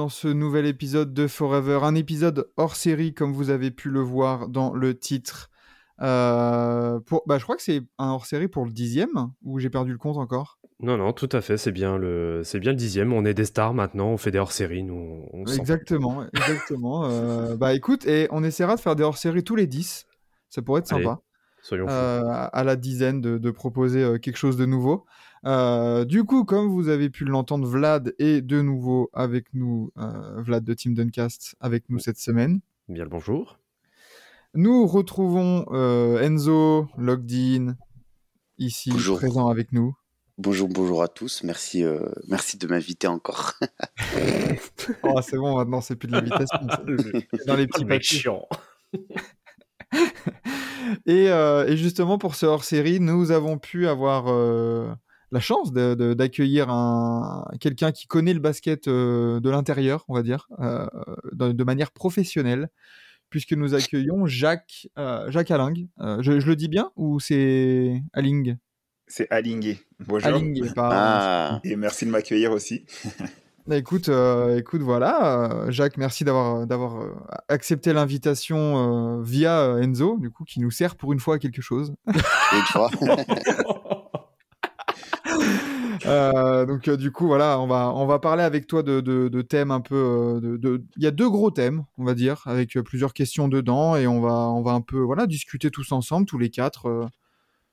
Dans ce nouvel épisode de Forever, un épisode hors série comme vous avez pu le voir dans le titre. Euh, pour, bah, je crois que c'est un hors série pour le dixième, ou j'ai perdu le compte encore? Non, non, tout à fait, c'est bien le, c'est bien le dixième. On est des stars maintenant, on fait des hors-séries, nous. On Exactement, exactement. Euh, bah écoute, et on essaiera de faire des hors séries tous les 10, ça pourrait être Allez, sympa. Soyons fous. euh, à la dizaine de, de proposer euh, quelque chose de nouveau. Euh, du coup, comme vous avez pu l'entendre, Vlad est de nouveau avec nous, euh, Vlad de Team Duncast, avec nous cette semaine. Bien le bonjour. Nous retrouvons euh, Enzo, Logdin, ici Bonjour. présent avec nous. Bonjour, bonjour à tous. Merci, euh, merci de m'inviter encore. Oh, c'est bon, maintenant c'est plus de l'invitation. c'est dans les petits papiers. chiant. Et, euh, et justement, pour ce hors-série, nous avons pu avoir euh, la chance d'accueillir un, quelqu'un qui connaît le basket euh, de l'intérieur, on va dire, euh, de, de manière professionnelle, puisque nous accueillons Jacques, euh, Jacques Alling. Euh, je, je le dis bien ou c'est Alling C'est Alingué. Bonjour. Ah, Et merci de m'accueillir aussi. Bah, écoute, euh, écoute, voilà, euh, Jacques, merci d'avoir d'avoir euh, accepté l'invitation euh, via Enzo, du coup, qui nous sert pour une fois à quelque chose. Euh, donc euh, du coup voilà, on va on va parler avec toi de, de, de thèmes un peu. euh, de, de- Il y a deux gros thèmes, on va dire, avec plusieurs questions dedans, et on va on va un peu voilà discuter tous ensemble, tous les quatre,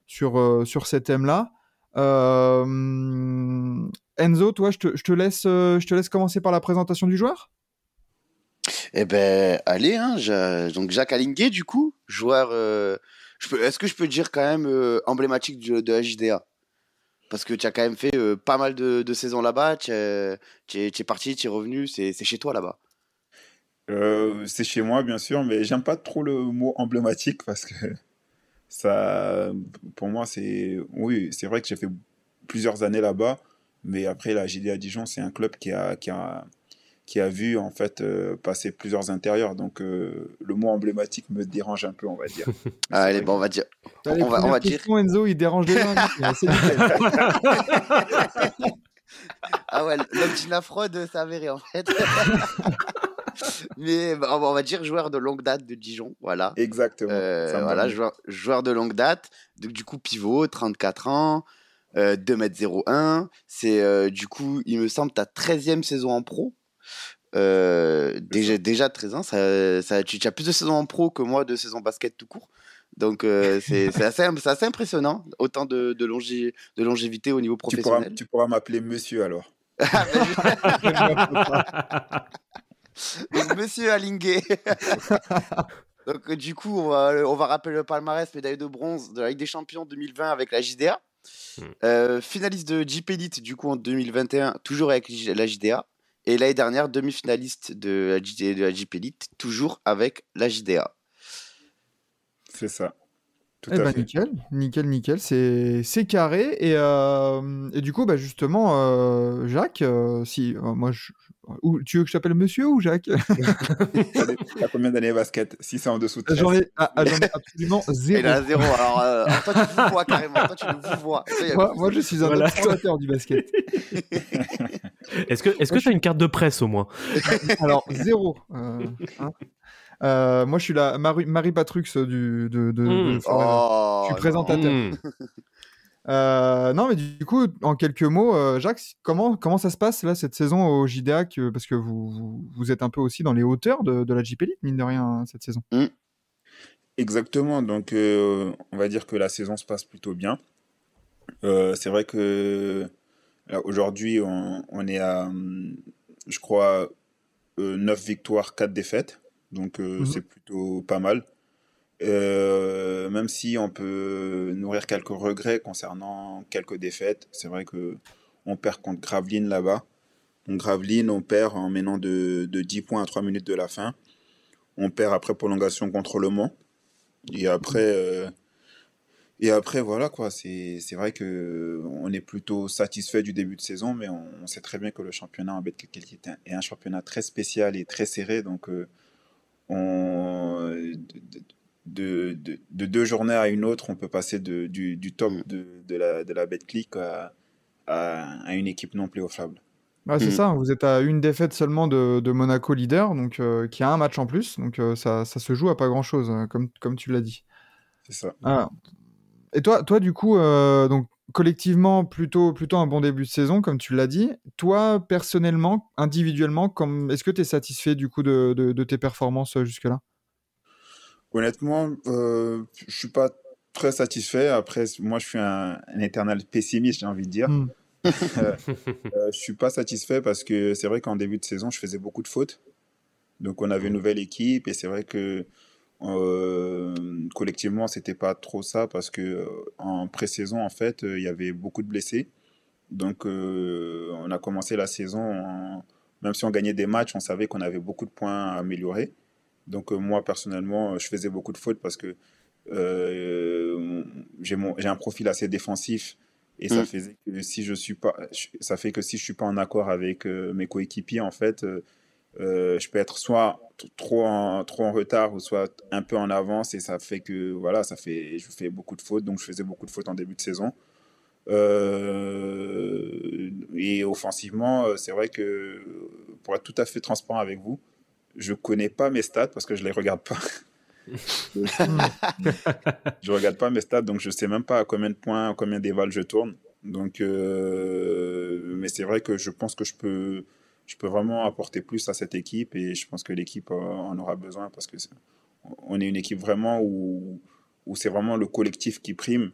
sur sur ces thèmes-là. Euh, Enzo, toi, je te, je te laisse je te laisse commencer par la présentation du joueur. Eh ben, allez, hein, donc Jacques Alingué, du coup, joueur. Est-ce que je peux dire quand même emblématique de JDA Parce que tu as quand même fait euh, pas mal de, de saisons là-bas. Tu es, parti, tu es revenu. C'est chez toi là-bas. Euh, c'est chez moi, bien sûr, mais j'aime pas trop le mot emblématique parce que ça, pour moi, c'est. Oui, c'est vrai que j'ai fait plusieurs années là-bas, mais après, la JDA Dijon, c'est un club qui a, qui a, qui a vu en fait euh, passer plusieurs intérieurs. Donc, euh, le mot emblématique me dérange un peu, on va dire. Ah, allez, vrai bon, on va dire. On va- on va dire- Enzo, il dérange les gens. Ah ouais, l'homme la fraude, ça avéré en fait. Mais bah, on va- dire joueur de longue date de Dijon, voilà. Exactement. Euh, voilà, joueur, joueur de longue date. Donc, du coup, pivot, 34 ans, euh, 2m01. C'est euh, du coup, il me semble, ta 13e saison en pro. Euh, déjà, déjà 13 ans, ça, ça, tu, tu as plus de saisons en pro que moi de saison basket tout court. Donc, euh, c'est assez, impressionnant, autant de, de, longé- de longévité au niveau professionnel. tu pourras m'appeler monsieur alors. Donc, Monsieur Alingué. Donc, euh, du coup, on va, on va rappeler le palmarès médaille de bronze de la Ligue des Champions 2020 avec la JDA. Hmm. Euh, finaliste de Jeep Elite, du coup, en 2021, toujours avec la JDA. Et l'année dernière, demi-finaliste de la, de toujours avec la JDA. C'est ça. Tout Eh à ben, fait. nickel, nickel, nickel, c'est c'est carré. Et, euh, et du coup, bah, justement, euh, Jacques, euh, si euh, moi, je, ou, tu veux que je t'appelle Monsieur ou Jacques? T'as combien d'années basket? Si c'est en dessous de 13. J'en ai, ah, ah, j'en ai absolument zéro. là, zéro. Alors, euh, toi, tu vous vois carrément. Toi, tu vous vois. Toi, a Moi, je suis un Voilà. observateur du basket. Est-ce que est-ce que tu as une carte de presse au moins? Alors, zéro. euh, hein. Euh, moi, je suis la Marie, Marie Patrux du, de, de, de Mm. Forever. Oh, Je suis non. présentateur. Hmm. Euh, non, mais du coup, en quelques mots, euh, Jacques, comment, comment ça se passe là cette saison au JDA que- Parce que vous, vous, vous êtes un peu aussi dans les hauteurs de, de la JP Elite, mine de rien, cette saison. Exactement, donc euh, on va dire que la saison se passe plutôt bien. Euh, c'est vrai que aujourd'hui, on, on est à, hum, je crois, euh, 9 victoires, 4 défaites. Donc euh, Mhm. c'est plutôt pas mal. Euh, même si on peut nourrir quelques regrets concernant quelques défaites, c'est vrai que on perd contre Gravelines là-bas. Donc Gravelines, on perd en menant de, de 10 points à 3 minutes de la fin. On perd après prolongation contre Le Mans. Et après, euh, et après voilà quoi. C'est vrai que on est plutôt satisfait du début de saison, mais on, on sait très bien que le championnat en Betclic est un, est un championnat très spécial et très serré. Donc euh, on, de, de, de deux journées à une autre, on peut passer de, du, du top de, de la, de la Betclic à, à, à une équipe non playoffable. Ouais, c'est Mm. ça, vous êtes à une défaite seulement de, de Monaco leader, donc euh, qui a un match en plus, donc euh, ça, ça se joue à pas grand-chose, euh, comme, comme tu l'as dit. C'est ça. Ah. Et toi, toi du coup, euh, donc collectivement, plutôt, plutôt un bon début de saison, comme tu l'as dit. Toi, personnellement, individuellement, comme... est-ce que tu es satisfait du coup de, de, de tes performances euh, jusque-là? Honnêtement, euh, je suis pas très satisfait. Après, moi, je suis un, un éternel pessimiste, j'ai envie de dire. Mm. Euh, je suis pas satisfait parce que c'est vrai qu'en début de saison, je faisais beaucoup de fautes. Donc, on avait une nouvelle équipe et c'est vrai que euh, collectivement, c'était pas trop ça parce que euh, en pré-saison, en fait, euh, il y avait beaucoup de blessés. Donc, euh, on a commencé la saison, en- même si on gagnait des matchs, on savait qu'on avait beaucoup de points à améliorer. Donc, euh, moi, personnellement, je faisais beaucoup de fautes parce que j'ai mon- j'ai un profil assez défensif et ça Mm. faisait que si je suis pas, ça fait que si je suis pas en accord avec mes coéquipiers, en fait, je peux être soit trop en, trop en retard ou soit un peu en avance et ça fait que voilà, ça fait, je fais beaucoup de fautes, donc je faisais beaucoup de fautes en début de saison. Euh, et offensivement, euh, c'est vrai que pour être tout à fait transparent avec vous, je connais pas mes stats parce que je les regarde pas. je regarde pas mes stats, donc je sais même pas à combien de points, à combien d'évals je tourne. Donc, euh, mais c'est vrai que je pense que je peux, je peux vraiment apporter plus à cette équipe et je pense que l'équipe euh, en aura besoin parce que c'est- on est une équipe vraiment où, où c'est vraiment le collectif qui prime.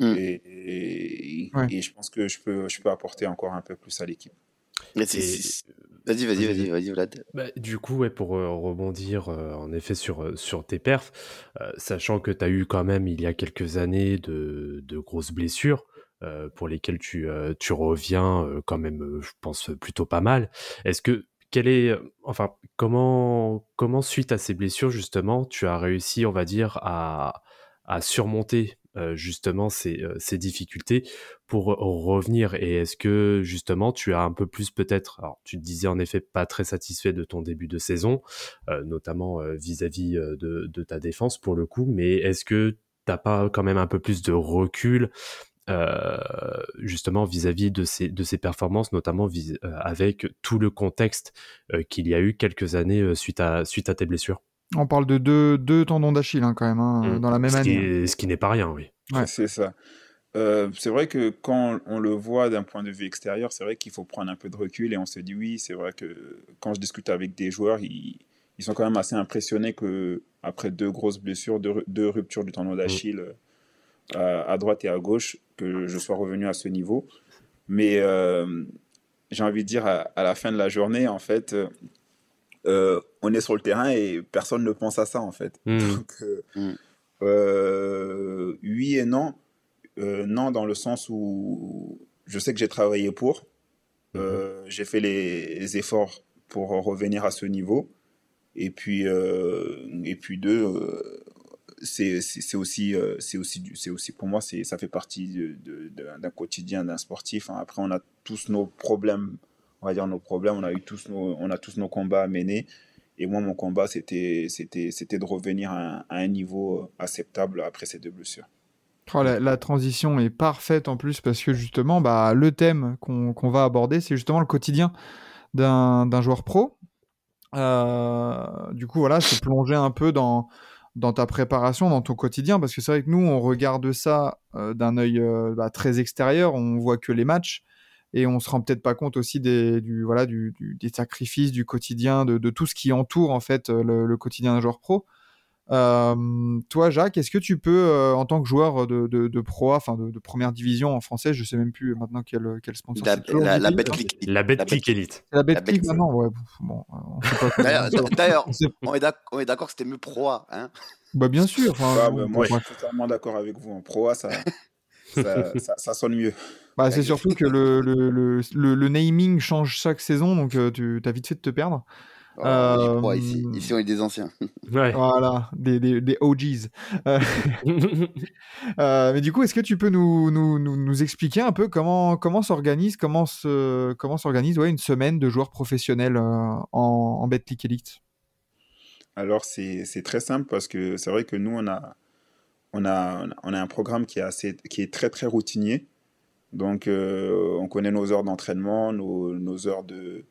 Mm. Et, et, Ouais. et je pense que je peux, je peux apporter encore un peu plus à l'équipe. Vas-y, vas-y, vas-y, vas-y, Vlad. Bah, du coup, ouais, pour euh, rebondir euh, en effet sur, sur tes perfs, euh, sachant que tu as eu quand même il y a quelques années de, de grosses blessures euh, pour lesquelles tu, euh, tu reviens euh, quand même, euh, je pense, plutôt pas mal. Est-ce que, quel est, euh, enfin, comment, comment suite à ces blessures, justement, tu as réussi, on va dire, à, à surmonter euh, justement ces, euh, ces difficultés pour revenir? Et est-ce que justement tu as un peu plus peut-être, alors tu te disais en effet pas très satisfait de ton début de saison, euh, notamment euh, vis-à-vis euh, de, de ta défense pour le coup, mais est-ce que t'as pas quand même un peu plus de recul euh, justement vis-à-vis de ces, de ces performances, notamment vis- euh, avec tout le contexte euh, qu'il y a eu quelques années euh, suite, à, suite à tes blessures On parle de deux, deux tendons d'Achille hein, quand même, hein, Mm. dans la même ce qui, année. est- ce qui n'est pas rien, oui. Ouais. C'est ça. Euh, c'est vrai que quand on le voit d'un point de vue extérieur, c'est vrai qu'il faut prendre un peu de recul et on se dit oui, c'est vrai que quand je discute avec des joueurs, ils, ils sont quand même assez impressionnés que après deux grosses blessures, deux, deux ruptures du tendon d'Achille euh, à, à droite et à gauche, que je sois revenu à ce niveau. Mais euh, j'ai envie de dire à, à la fin de la journée, en fait, euh, euh, on est sur le terrain et personne ne pense à ça en fait. Mm. Donc, euh, Mm. euh, oui et non. Euh, non, dans le sens où je sais que j'ai travaillé pour. Euh, j'ai fait les efforts pour revenir à ce niveau. Et puis, euh, et puis deux, euh, c'est aussi, euh, c'est aussi, c'est aussi pour moi, c'est ça fait partie d'un quotidien d'un sportif. hein. Après, on a tous nos problèmes, on va dire nos problèmes. On a eu tous nos, on a tous nos combats à mener. Et moi, mon combat, c'était, c'était, c'était de revenir à un, niveau acceptable après ces deux blessures. Oh, la, transition est parfaite en plus parce que justement, bah, le thème qu'on va aborder, c'est justement le quotidien d'un joueur pro. Euh, du coup, voilà, c'est plonger un peu dans, dans ta préparation, dans ton quotidien, parce que c'est vrai que nous, on regarde ça euh, d'un œil euh, bah, très extérieur, on voit que les matchs et on se rend peut-être pas compte aussi des, du, voilà, des sacrifices, du quotidien, de, de tout ce qui entoure en fait euh, le, le quotidien d'un joueur pro. Euh, toi, Jacques, est-ce que tu peux, euh, en tant que joueur de, de, de Pro enfin de, de première division en français, je sais même plus maintenant quel, quel sponsor La, la, la Betclic Betclic. La Betclic Elite. La la Betclic Betclic. maintenant Ouais, bon, euh, D'ailleurs, on est d'accord que c'était mieux pro A, hein Bah, bien sûr. Ah, bah, moi, je suis totalement d'accord avec vous. En Pro A, ça, ça, ça, ça sonne mieux. Bah, c'est surtout que le, le, le, le, naming change chaque saison, donc euh, tu as vite fait de te perdre. Oh, ici. Ici, on est des anciens. Ouais. Voilà, des, des, des OGs. Euh, euh, mais du coup, est-ce que tu peux nous, nous, nous, nous expliquer un peu comment, comment s'organise comment se, comment s'organise ouais, une semaine de joueurs professionnels euh, en, en Betclic Elite? Alors, c'est c'est très simple parce que c'est vrai que nous, on a, on a, on a un programme qui est, assez, qui est très, très routinier. Donc, euh, on connaît nos heures d'entraînement, nos, nos heures de,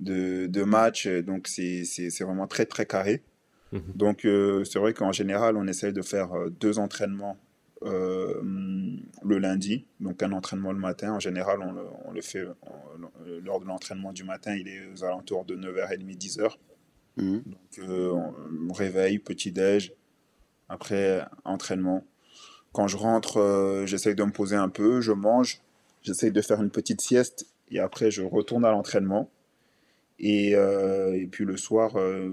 de, de match. Donc, c'est vraiment très, très carré. Mhm. Donc, euh, c'est vrai qu'en général, on essaye de faire euh, deux entraînements euh, le lundi. Donc, un entraînement le matin. En général, on le, on le fait on- lors de l'entraînement du matin. Il est aux alentours de 9h30, 10h. Mhm. Donc, euh, on- réveil, petit-déj, après entraînement. Quand je rentre, euh, j'essaye de me poser un peu, je mange, j'essaye de faire une petite sieste et après je retourne à l'entraînement. Et, euh, et puis le soir, euh,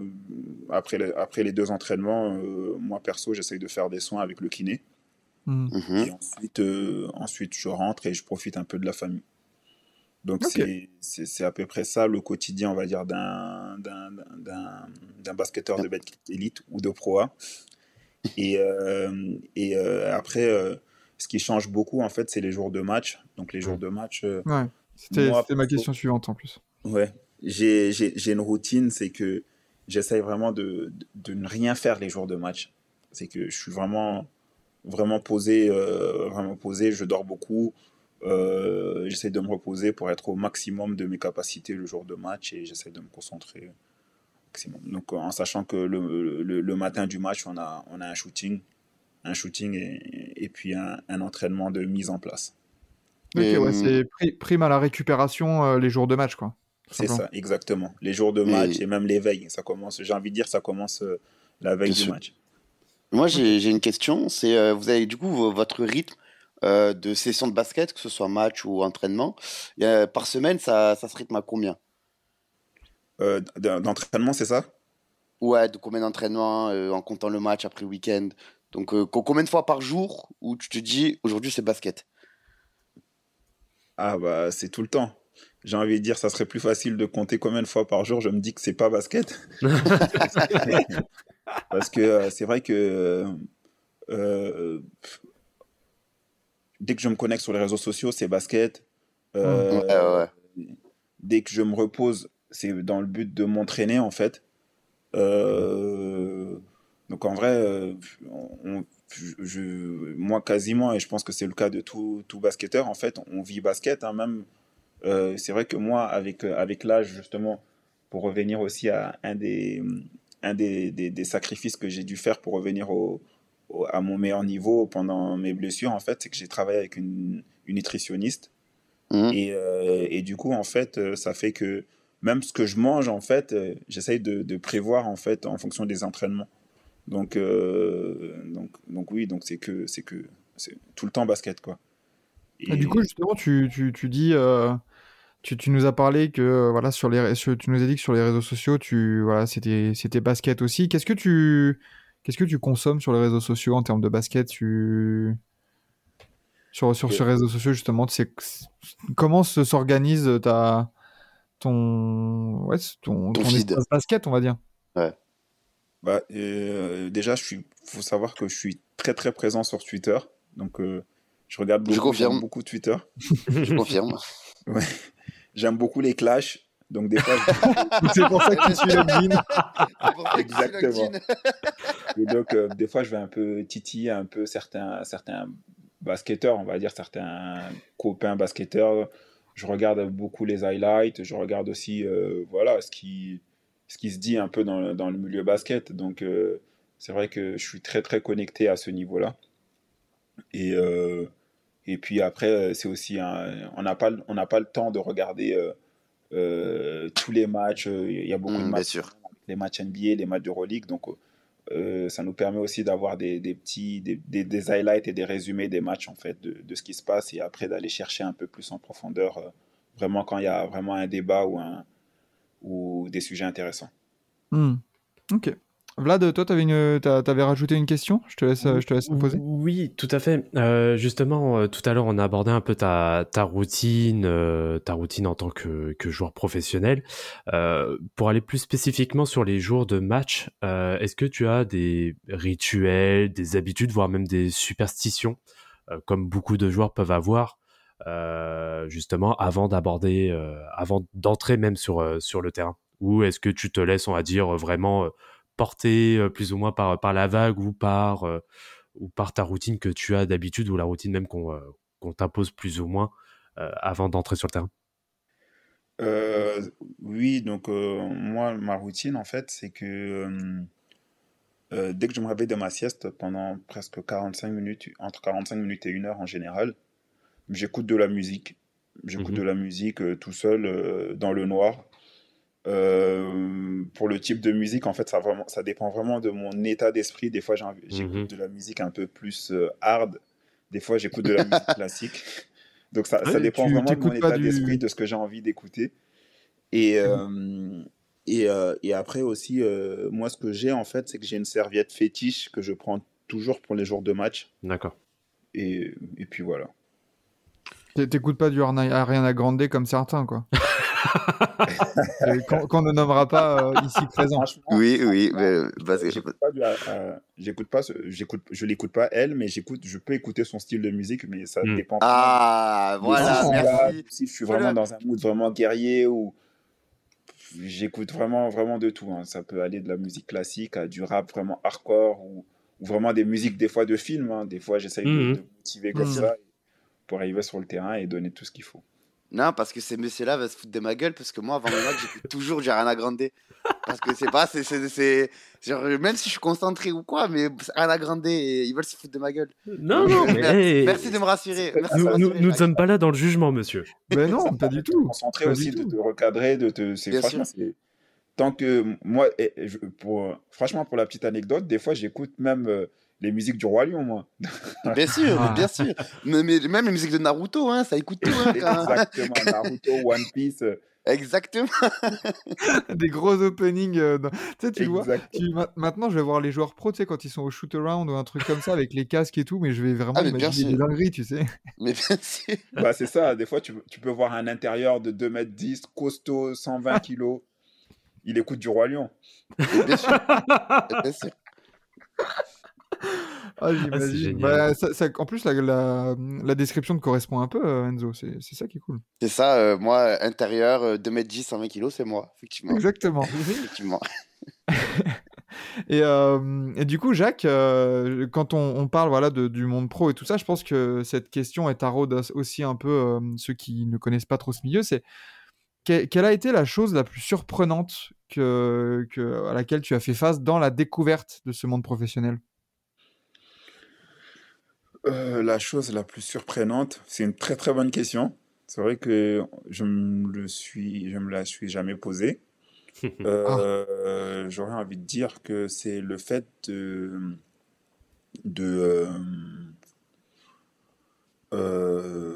après, le- après les deux entraînements, euh, moi perso, j'essaye de faire des soins avec le kiné. Hmm. Mhm. Et ensuite, euh, ensuite, je rentre et je profite un peu de la famille. Donc, Ok. c'est- à peu près ça le quotidien, on va dire, d'un d'un- d'un- d'un basketteur de Betclic Elite ou de Pro A. Et, euh, et euh, après, euh, ce qui change beaucoup, en fait, c'est les jours de match. Donc, les jours de match, euh, Ouais, c'était ma question suivante en plus. Ouais, j'ai j'ai- j'ai une routine, c'est que j'essaye vraiment de, de, de ne rien faire les jours de match. C'est que je suis vraiment, vraiment posé, euh, vraiment posé, je dors beaucoup, euh, j'essaie de me reposer pour être au maximum de mes capacités le jour de match et j'essaie de me concentrer au maximum. Donc en sachant que le, le, le matin du match, on a, on a un shooting, un shooting et, et puis un, un entraînement de mise en place. Ok, ouais, hum, c'est pri- prime à la récupération euh, les jours de match, quoi. C'est ça, exactement. Les jours de match et même les veilles, ça commence, j'ai envie de dire, ça commence euh, la veille Bien du sûr. match. Moi, j'ai une question. C'est, euh, vous avez du coup vo- votre rythme euh, de session de basket, que ce soit match ou entraînement, euh, par semaine, ça, ça se rythme à combien? Euh, D'entraînement, c'est ça? Ouais, de combien d'entraînements euh, en comptant le match après le week-end? Donc, euh, co- combien de fois par jour où tu te dis aujourd'hui c'est basket? Ah bah c'est tout le temps. J'ai envie de dire, ça serait plus facile de compter combien de fois par jour je me dis que c'est pas basket. Parce que euh, c'est vrai que euh, euh, dès que je me connecte sur les réseaux sociaux, c'est basket. Euh, Ouais, ouais, ouais. Dès que je me repose, c'est dans le but de m'entraîner en fait. Donc en vrai, on- je- je- moi quasiment, et je pense que c'est le cas de tout, tout basketteur, en fait, on vit basket. hein, même, Euh, c'est vrai que moi, avec, euh, avec l'âge, justement, pour revenir aussi à un des, un des, des, des sacrifices que j'ai dû faire pour revenir au, au- à mon meilleur niveau pendant mes blessures, en fait, c'est que j'ai travaillé avec une, une nutritionniste. Mhm. Et, euh, et du coup, en fait, ça fait que même ce que je mange, en fait, j'essaye de, de prévoir, en fait, en fonction des entraînements. Donc, euh, donc, donc oui, donc c'est que, c'est que, c'est tout le temps basket, quoi. Et du coup, justement, tu, tu, tu dis, euh, tu, tu nous as parlé que, euh, voilà, sur les, sur- tu nous as dit que sur les réseaux sociaux, tu, voilà, c'était, c'était basket aussi. Qu'est-ce que tu, qu'est-ce que tu consommes sur les réseaux sociaux en termes de basket? Tu, sur, sur Et- ces réseaux sociaux, justement, sais, comment se- s'organise ta, ton, ouais, ton, Ton ton espace basket, on va dire? Bah, euh, déjà, je suis, faut savoir que je suis très très présent sur Twitter, donc euh, je regarde Je beaucoup, confirme. j'aime beaucoup Twitter. Je confirme. J'aime beaucoup les clashs, donc des fois, C'est pour ça que tu suis LinkedIn. Exactement. Et donc, euh, des fois, je vais un peu titiller un peu certains, certains basketteurs, on va dire, certains copains basketteurs. Je regarde beaucoup les highlights, je regarde aussi euh, voilà, ce, qui, ce qui se dit un peu dans, le- dans le milieu basket. Donc, euh, c'est vrai que je suis très, très connecté à ce niveau-là. Et, euh, et puis après, euh, c'est aussi un- on n'a pas, le- on n'a pas le temps de regarder euh, euh, tous les matchs. Il y a beaucoup de Mm, bien matchs sûr. les matchs NBA, les matchs d'Euroleague. Donc, euh, ça nous permet aussi d'avoir des, des petits des, des, des highlights et des résumés des matchs en fait de, de ce qui se passe et après d'aller chercher un peu plus en profondeur euh, vraiment quand il y a vraiment un débat ou un ou des sujets intéressants. Hmm. Ok. Vlad, toi, une... t'a- t'avais rajouté une question? Je te laisse, je te laisse poser. Oui, tout à fait. Euh, justement, euh, tout à l'heure, on a abordé un peu ta, routine, euh, ta routine en tant que, joueur professionnel. Euh, pour aller plus spécifiquement sur les jours de match, euh, est-ce que tu as des rituels, des habitudes, voire même des superstitions, euh, comme beaucoup de joueurs peuvent avoir, euh, justement, avant d'aborder, euh, avant d'entrer même sur, euh, sur le terrain? Ou est-ce que tu te laisses, on va dire, vraiment euh, porter euh, plus ou moins par, par la vague ou par, euh, ou par ta routine que tu as d'habitude ou la routine même qu'on euh, t'impose plus ou moins euh, avant d'entrer sur le terrain? Euh, oui, donc euh, moi, ma routine, en fait, c'est que euh, euh, dès que je me réveille de ma sieste, pendant presque 45 minutes, entre 45 minutes et une heure en général, j'écoute de la musique. J'écoute Mhm. de la musique euh, tout seul, euh, dans le noir. Euh, pour le type de musique, en fait, ça, vraiment, ça dépend vraiment de mon état d'esprit. Des fois, j'écoute Mhm. de la musique un peu plus euh, hard. Des fois, j'écoute de la musique classique. Donc, ça, dépend tu- vraiment de mon état du- d'esprit, de ce que j'ai envie d'écouter. Et, euh, et, euh, et après aussi, euh, moi, ce que j'ai, en fait, c'est que j'ai une serviette fétiche que je prends toujours pour les jours de match. D'accord. Et, et puis voilà. T'é- T'écoutes pas du Ariana Grande comme certains, quoi. Qu'on ne nommera pas euh, ici présent. Oui, oui, j'ai j'écoute pas euh, j'écoute pas, j'écoute, je l'écoute pas elle, mais j'écoute, je peux écouter son style de musique, mais ça Hmm. dépend. Ah, voilà, là, merci. Si je suis Voilà. vraiment dans un mood vraiment guerrier ou j'écoute vraiment, vraiment de tout. hein. Ça peut aller de la musique classique à du rap vraiment hardcore ou, ou vraiment des musiques des fois de films. hein. Des fois, j'essaye de, Mhm. de motiver comme Mhm. ça pour arriver sur le terrain et donner tout ce qu'il faut. Non, parce que ces messieurs-là vont se foutre de ma gueule, parce que moi, avant le match, j'écoute toujours du Ariana Grande. Parce que c'est pas, c'est, c'est, c'est- genre, même si je suis concentré ou quoi, mais Ariana Grande, et ils veulent se foutre de ma guelle. Non, non, mais Merci, hey, merci de me rassurer. Merci nous, me nous, rassurer, nous ne sommes pas là dans le jugement, monsieur. Mais non, pas du tout. Concentré aussi de te recadrer, de te. C'est Bien franchement, c'est tant que moi, pour franchement pour la petite anecdote, des fois j'écoute même euh, les musiques du roi lion, moi. Bien sûr, Ah. bien sûr. Mais, mais même les musiques de Naruto, hein, ça écoute tout. Hein, Exactement, Naruto, One Piece, euh, Exactement. Des gros openings. euh, dans- Tu sais, tu vois. exact. tu- ma- Maintenant, je vais voir les joueurs pro, tu sais, quand ils sont au shoot-around ou un truc comme ça, avec les casques et tout, mais je vais vraiment Ah, mais bien imaginer des sûr. dingueries, tu sais. Mais bien sûr. Bah, c'est ça, des fois tu, tu peux voir un intérieur de 2m10, costaud, 120 kilos. Il écoute du roi lion. Bien sûr. Bien sûr. Ah, j'imagine. génial. Bah, ça- ça- en plus, la, la, la description te correspond un peu, euh, Enzo. C'est c'est ça qui est cool. C'est ça, euh, moi, intérieur, euh, 2m10, 120 kg, c'est moi, effectivement. Exactement. effectivement. Et, euh, et du coup, Jacques, euh, quand on, on parle voilà, de- du monde pro et tout ça, je pense que cette question est taraude as- aussi un peu euh, ceux qui ne connaissent pas trop ce milieu. C'est que- quelle a été la chose la plus surprenante que, que, à laquelle tu as fait face dans la découverte de ce monde professionnel? Euh, la chose la plus surprenante, c'est une très très bonne question. C'est vrai que je me le suis, je me la suis jamais posée. Euh, J'aurais envie de dire que c'est le fait de, de euh, euh,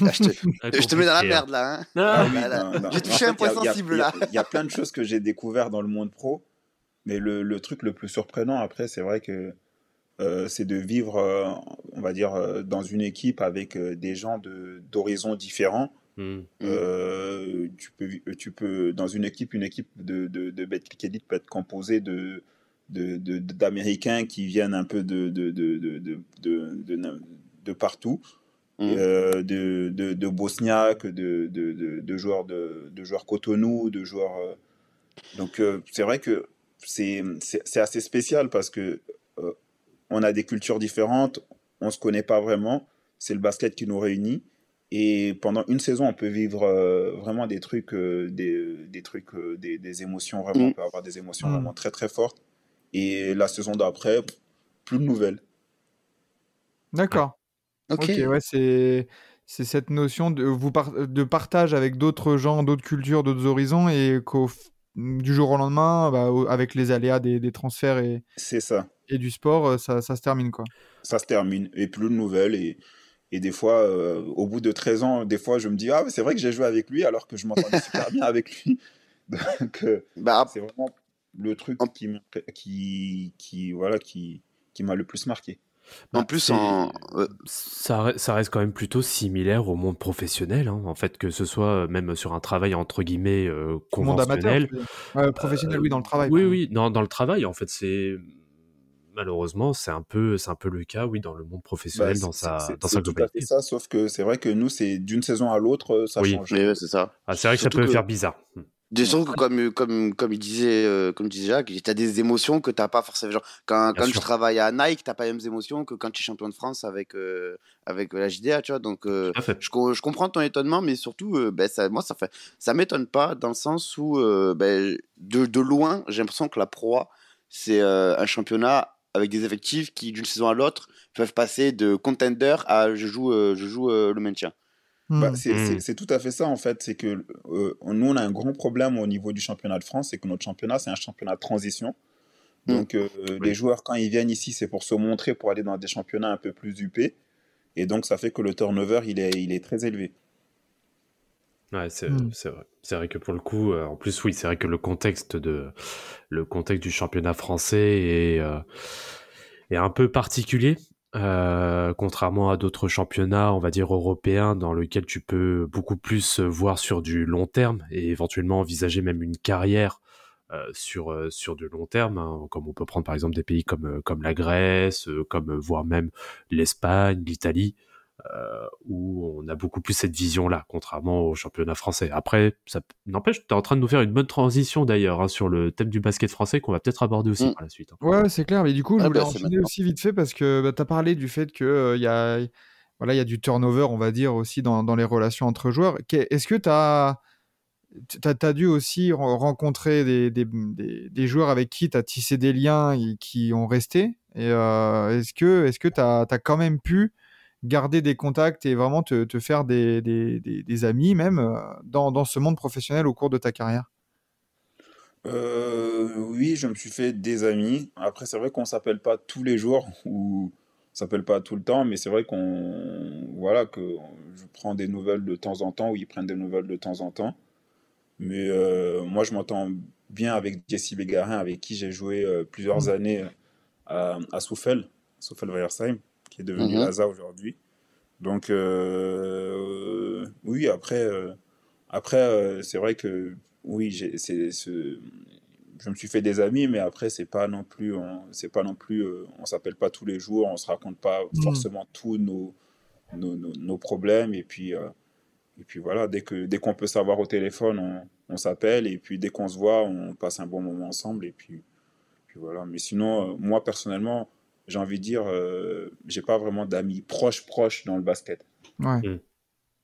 Ah, je, te, Ah, je te mets dans la hein. merde, là. Hein. Ah, oui. J'ai En touché fait, un point a- sensible, il y a- là. Il y a plein de choses que j'ai découvert dans le monde pro, mais le, le truc le plus surprenant après, c'est vrai que euh, c'est de vivre, euh, on va dire, euh, dans une équipe avec euh, des gens de d'horizons différents. Hmm. Euh, tu peux, tu peux, dans une équipe, une équipe de, de, de Betclic peut être composée de, d'Américains qui viennent un peu de, de, de, de, de, de, de- de partout, Mhm. euh, de, de, de Bosniaques, de, de, de, de joueurs de, de joueurs Cotonou, de joueurs. euh, donc euh, c'est vrai que c'est, c'est, c'est assez spécial parce que euh, on a des cultures différentes, on se connaît pas vraiment, c'est le basket qui nous réunit. Et pendant une saison, on peut vivre euh, vraiment des trucs, euh, des, des trucs, euh, des, des émotions vraiment, on Mm. peut avoir des émotions Mm. vraiment très très fortes. Et la saison d'après, plus de nouvelles. D'accord. Ok. Ouais, c'est c'est cette notion de vous par- de partage avec d'autres gens, d'autres cultures, d'autres horizons, et qu'au du jour au lendemain, bah, avec les aléas des, des transferts et, C'est ça. Et du sport, euh, ça, ça se termine quoi. Ça se termine. Et plus de nouvelles. Et, et des fois, euh, au bout de 13 ans, des fois, je me dis, ah, c'est vrai que j'ai joué avec lui alors que je m'entendais super bien avec lui. Donc, euh, Bah, c'est vraiment le truc En- qui, m'a- qui, qui, voilà, qui, qui m'a le plus marqué. en plus, en, Ça, ça reste quand même plutôt similaire au monde professionnel, hein. en fait, que ce soit même sur un travail entre guillemets euh, Monde amateur, conventionnel. Ouais, professionnel, oui, dans le travail. Oui, oui, dans, dans le travail, en fait, c'est malheureusement, c'est un peu, c'est un peu le cas, oui, dans le monde professionnel, Bah, dans sa, dans c'est sa globalité. ça, sauf que c'est vrai que nous, c'est d'une saison à l'autre, euh, ça Oui. change. ouais, c'est ça. Ah, c'est vrai que ça peut que- faire bizarre. Hmm. Surtout que comme, comme, comme il disait, euh, comme disait Jacques, tu as des émotions que tu n'as pas forcément. Genre, quand quand tu travailles à Nike, tu n'as pas les mêmes émotions que quand tu es champion de France avec, euh, avec la JDA, tu vois. Donc, euh, je, co- je comprends ton étonnement, mais surtout, euh, ben, ça, moi, ça fait, ça m'étonne pas dans le sens où, euh, ben, de, de loin, j'ai l'impression que la proie, c'est euh, un championnat avec des effectifs qui, d'une saison à l'autre, peuvent passer de contender à je joue, euh, je joue euh, le maintien. Bah, Hmm. c'est c'est- c'est tout à fait ça en fait. C'est que euh, nous, on a un grand problème au niveau du championnat de France, c'est que notre championnat, c'est un championnat de transition. Mm. Donc, euh, Oui. les joueurs, quand ils viennent ici, c'est pour se montrer, pour aller dans des championnats un peu plus huppés. Et donc, ça fait que le turnover, il est, il est très élevé. Ouais, c'est Hmm. c'est vrai. C'est vrai que pour le coup, euh, en plus, oui, c'est vrai que le contexte de le contexte du championnat français est euh, est un peu particulier, euh, contrairement à d'autres championnats, on va dire européens, dans lesquels tu peux beaucoup plus voir sur du long terme et éventuellement envisager même une carrière euh, sur euh, sur du long terme, hein, comme on peut prendre par exemple des pays comme euh, comme la Grèce, comme voire même l'Espagne, l'Italie où on a beaucoup plus cette vision-là, contrairement au championnat français. Après, ça n'empêche, tu es en train de nous faire une bonne transition d'ailleurs hein, sur le thème du basket français qu'on va peut-être aborder aussi Mm. par la suite. hein. Ouais, c'est clair. Mais du coup, je Ah voulais bah, enchaîner aussi vite fait parce que bah, tu as parlé du fait qu'il y, a, voilà, y a du turnover, on va dire, aussi dans, dans les relations entre joueurs. Est-ce que tu as, dû aussi ren- rencontrer des, des, des- des joueurs avec qui tu as tissé des liens et qui ont resté? Et euh, est-ce que est-ce que tu as, quand même pu garder des contacts et vraiment te, te faire des, des, des- des amis même euh, dans, dans ce monde professionnel au cours de ta carrière? Euh, oui, je me suis fait des amis. Après, c'est vrai qu'on s'appelle pas tous les jours ou on s'appelle pas tout le temps, mais c'est vrai qu'on, voilà, que je prends des nouvelles de temps en temps ou ils prennent des nouvelles de temps en temps. Mais euh, moi, je m'entends bien avec Jesse Bégarin, avec qui j'ai joué euh, plusieurs Mhm. années à, à Souffel, Souffel-Weiersheim, qui est devenu Mhm. Laza aujourd'hui. Donc, euh, oui, après, euh, après euh, c'est vrai que oui, ce- je me suis fait des amis, mais après, c'est pas non plus, c'est pas non plus, euh, on s'appelle pas tous les jours, on se raconte pas Mhm. forcément tous nos, nos, nos, nos problèmes, et puis, euh, et puis voilà, dès que, dès qu'on peut savoir au téléphone, on, on s'appelle, et puis dès qu'on se voit, on passe un bon moment ensemble, et puis, puis voilà. Mais sinon, euh, moi, personnellement, j'ai envie de dire, euh, j'ai pas vraiment d'amis proches, proches dans le basket. Ouais. Mm.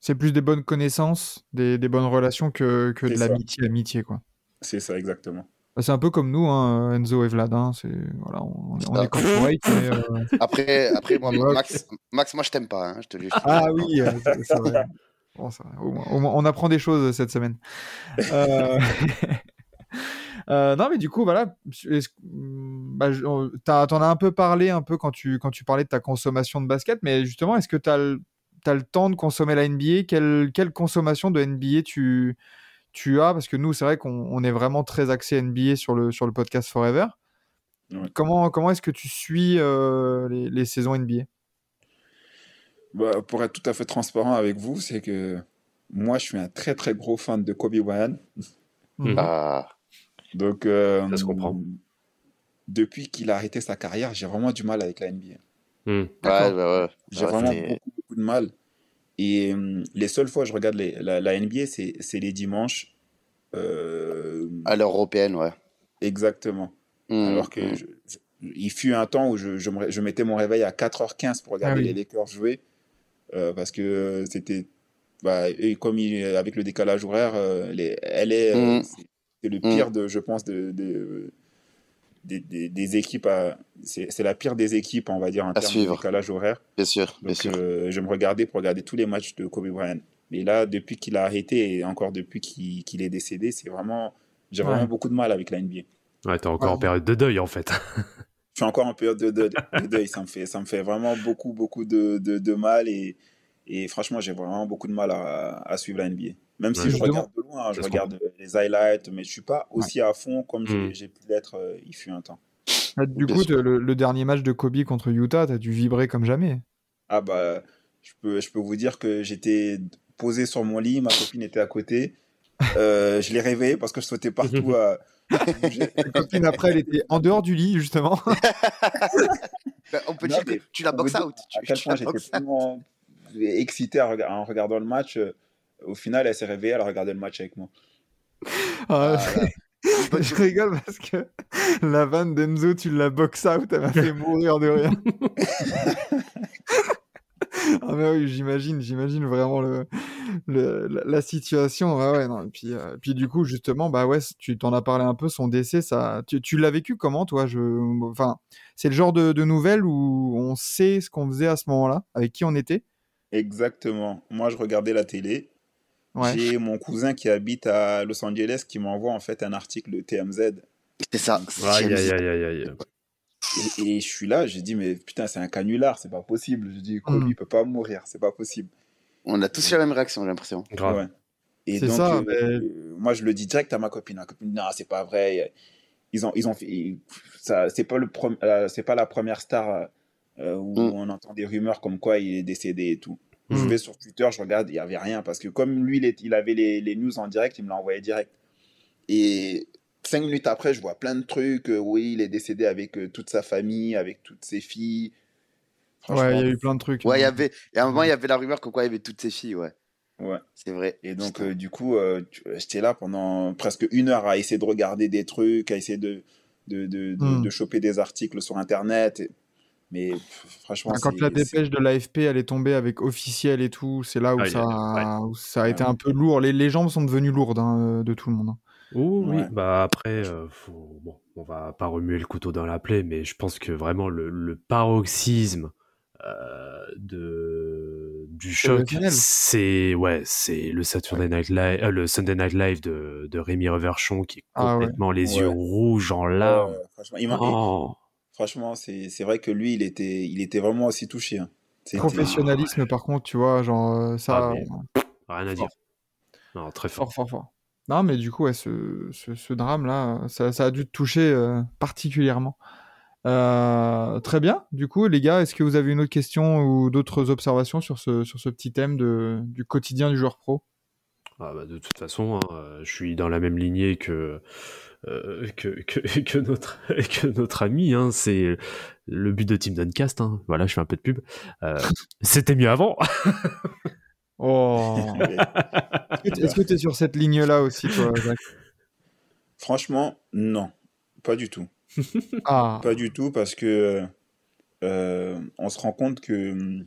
C'est plus des bonnes connaissances, des, des bonnes relations que, que de l'amitié, amitié, quoi. C'est ça, exactement. Bah, C'est un peu comme nous, hein, Enzo et Vlad. hein, c'est voilà, on, on Ah. est corporate, mais, euh, Après, après moi. Max, Max, moi, je t'aime pas, hein, je te le dis. Ah oui, euh, c'est vrai. Bon, au moins, on apprend des choses cette semaine. Euh, euh, non, mais du coup, voilà, est-ce- bah, t'en as un peu parlé un peu quand tu, quand tu parlais de ta consommation de basket, mais justement, est-ce que tu as, le temps de consommer la NBA quelle, quelle consommation de NBA tu, tu as? Parce que nous, c'est vrai qu'on on est vraiment très axé NBA sur le, sur le podcast Forever. Ouais. Comment, comment est-ce que tu suis euh, les, les saisons NBA Bah, pour être tout à fait transparent avec vous, c'est que moi, je suis un très très gros fan de Kobe Bryant. Mhm. Ah, Donc, euh, Ça se comprend. depuis qu'il a arrêté sa carrière, j'ai vraiment du mal avec la NBA. Hmm. ouais, ouais. J'ai Ouais, vraiment beaucoup, beaucoup de mal. Et euh, les seules fois que je regarde les- la, la NBA, c'est les dimanches. Euh, À l'heure européenne, ouais. exactement. Mhm, Alors que je- je- il fut un temps où je, je, me- je mettais mon réveil à 4h15 pour regarder Ah oui. les Lakers jouer. euh, parce que c'était. Bah, et comme il, avec le décalage horaire, euh, les, elle est. c'est le pire, de, je pense, de, de- des, équipes. à- C'est c'est la pire des équipes, on va dire, en termes de suivre. décalage horaire. Bien sûr, bien Donc, sûr. euh, je me regardais pour regarder tous les matchs de Kobe Bryant. Mais là, depuis qu'il a arrêté et encore depuis qu'il qu'il est décédé, c'est vraiment J'ai Ouais. vraiment beaucoup de mal avec la NBA. Ouais, t'es encore Ouais. en période de deuil en fait. Je suis encore en période de, de- de deuil. Ça me, fait, ça me fait vraiment beaucoup, beaucoup de, de, de mal. Et, et franchement, j'ai vraiment beaucoup de mal à, à suivre la NBA. Même si je regarde de loin, hein, je regarde les highlights, mais je suis pas aussi à fond comme j'ai Mm. j'ai pu l'être euh, il fut un temps. Ah, Du Bien coup, le, le dernier match de Kobe contre Utah, t'as dû vibrer comme jamais. Ah bah, je peux, je peux vous dire que j'étais posé sur mon lit, ma copine était à côté. Euh, je l'ai réveillée parce que je sautais partout à. Ta copine, après, elle était en dehors du lit, justement. Bah, on peut Non, dire mais que tu la box out. À Tu, quel tu point la j'étais box out. tellement excité en regardant le match. euh, Au final, elle s'est réveillée, elle a regardé le match avec moi. Ah, Ah, je rigole parce que la vanne d'Enzo, tu la box out, elle m'a fait mourir de rire. ah mais oui, j'imagine, j'imagine vraiment le, le- la, la situation. Ouais, ouais, non. Et puis, euh, puis du coup, justement, bah ouais, tu t'en as parlé un peu, son décès, ça, tu, tu l'as vécu comment, toi Je, enfin, c'est le genre de, de nouvelles où on sait ce qu'on faisait à ce moment-là, avec qui on était? Exactement. Moi, je regardais la télé. Ouais. J'ai mon cousin qui habite à Los Angeles qui m'envoie en fait un article de TMZ. C'est ça. Aïe, aïe, aïe, aïe, aïe. Et, et je suis là, j'ai dit, mais putain, c'est un canular, c'est pas possible. Je dis, Kobe, Mm. il peut pas mourir, c'est pas possible. On a tous fait la même réaction, j'ai l'impression. Grave. Ouais. Et C'est donc, ça, euh, mais- euh, moi, je le dis direct à ma copine. Ma copine, non, c'est pas vrai. Ils ont, ils ont fait, ils- ça, c'est pas le euh, c'est pas la première star euh, où Mm. on entend des rumeurs comme quoi il est décédé et tout. Je Mm. vais sur Twitter, je regarde, il y avait rien parce que comme lui, il, avait les, les news en direct, il me l'a envoyé direct. Et cinq minutes après, je vois plein de trucs. euh, oui, il est décédé avec euh, toute sa famille, avec toutes ses filles. Ouais, il y a eu plein de trucs. Ouais, il y avait. Et à un moment, il y avait la rumeur que quoi, il y avait toutes ces filles, ouais. Ouais. C'est vrai. Et donc, euh, du coup, j'étais là pendant presque une heure à essayer de regarder des trucs, à essayer de, de, de, de, Mm. de choper des articles sur Internet. Et- Mais pff, franchement, Ah, Quand la dépêche de l'AFP elle est tombée avec officiel et tout, c'est là où, Aïe, ça, aïe, où ça a été Ouais. un peu lourd. Les, les jambes sont devenues lourdes hein, de tout le monde. hein. Oh, oui, Ouais. bah après, euh, faut- bon, on va pas remuer le couteau dans la plaie, mais je pense que vraiment le, le paroxysme euh, de du choc, c'est ouais, c'est le Saturday Night Live, euh, le Sunday Night Live de, de Rémi Reverchon qui est Ah ouais. complètement les Ouais. yeux rouges en larmes. Ouais, franchement, il m'a- Oh. Franchement, c'est c'est vrai que lui, il était, il était vraiment aussi touché. hein. Professionnalisme, par contre, tu vois, genre euh, ça, Ah, mais- Rien à dire. Non, très fort. fort, fort, fort. Non, mais du coup, ouais, ce, ce, ce drame-là, ça, ça a dû te toucher euh, particulièrement. Euh, très bien. Du coup, les gars, est-ce que vous avez une autre question ou d'autres observations sur ce, sur ce petit thème de, du quotidien du joueur pro? Ah bah, de toute façon, hein, je suis dans la même lignée que, euh, que, que, que notre, que notre ami. Hein, c'est le but de Team Duncast. Hein. Voilà, je fais un peu de pub. Euh, C'était mieux avant. Oh Est-ce que tu es sur cette ligne-là aussi, toi, Jacques? Franchement, non, pas du tout. Ah, Pas du tout parce que euh, on se rend compte que,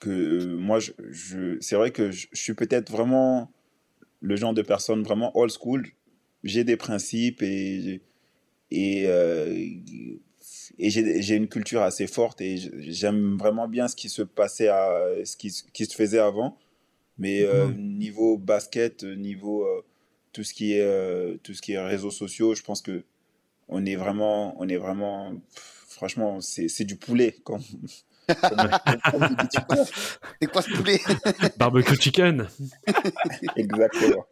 que moi, je, je- c'est vrai que je, je suis peut-être vraiment le genre de personne vraiment old school. J'ai des principes et, et, euh, et j'ai j'ai une culture assez forte et j'aime vraiment bien ce qui se passait, à, ce qui, qui se faisait avant. Mais euh, niveau basket, niveau euh, tout ce qui est euh, tout ce qui est réseaux sociaux, je pense que on est vraiment, on est vraiment, pff, franchement, c'est c'est du poulet. Comme. C'est quoi ce poulet? Barbecue chicken. Exactement.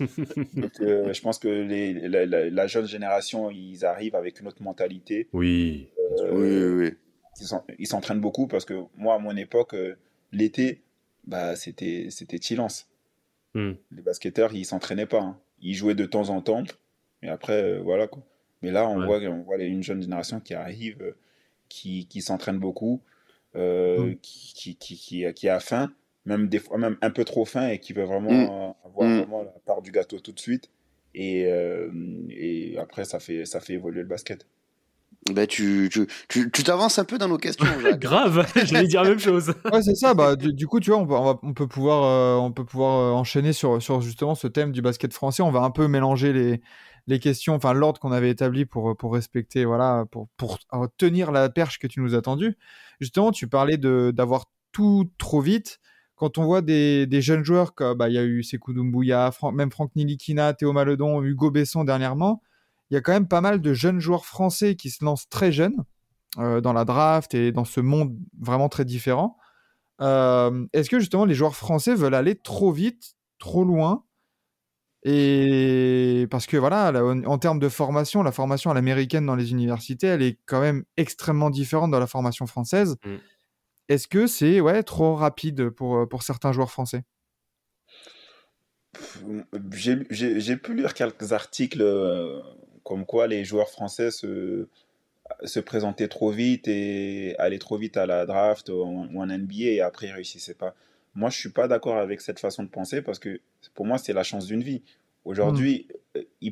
Donc, euh, je pense que les, la, la- la jeune génération, ils arrivent avec une autre mentalité. Oui. Euh, Oui, oui, oui. ils s'en- ils s'entraînent beaucoup parce que moi, à mon époque, euh, l'été, bah, c'était c'était chillance. Hmm. Les basketteurs, ils s'entraînaient pas. hein. Ils jouaient de temps en temps, mais après, euh, voilà quoi. Mais là, on Ouais. voit, on voit les- une jeune génération qui arrive, euh, qui, qui s'entraîne beaucoup, euh, Mm. qui, qui, qui, qui, qui a faim, même des fois même un peu trop faim et qui veut vraiment Mm. euh, avoir Mm. vraiment la part du gâteau tout de suite. Et, euh, et après, ça fait, ça fait évoluer le basket. Bah, tu tu- tu- tu t'avances un peu dans nos questions. Grave, j'allais dire la même chose. Ouais, c'est ça. Bah, du, du coup, tu vois, on peut, on va- on peut pouvoir, euh, on peut pouvoir euh, enchaîner sur, sur justement ce thème du basket français. On va un peu mélanger les, les questions, enfin l'ordre qu'on avait établi pour, pour respecter, voilà, pour, pour euh, tenir la perche que tu nous as tendue. Justement, tu parlais de d'avoir tout trop vite. Quand on voit des, jeunes joueurs comme bah, il y a eu Sekou Doumbouya, même Franck Nilikina, Théo Maledon, Hugo Besson dernièrement, il y a quand même pas mal de jeunes joueurs français qui se lancent très jeunes euh, dans la draft et dans ce monde vraiment très différent. Euh, Est-ce que justement les joueurs français veulent aller trop vite, trop loin? Et parce que voilà, là, en, termes de formation, la formation à l'américaine dans les universités, elle est quand même extrêmement différente de la formation française. Mm. Est-ce que c'est ouais, trop rapide pour, euh, pour certains joueurs français? J'ai pu lire quelques articles euh, comme quoi les joueurs français se, se présentaient trop vite et allaient trop vite à la draft ou en, NBA et après ils réussissaient pas. Moi, je suis pas d'accord avec cette façon de penser parce que pour moi, c'est la chance d'une vie. Aujourd'hui, euh,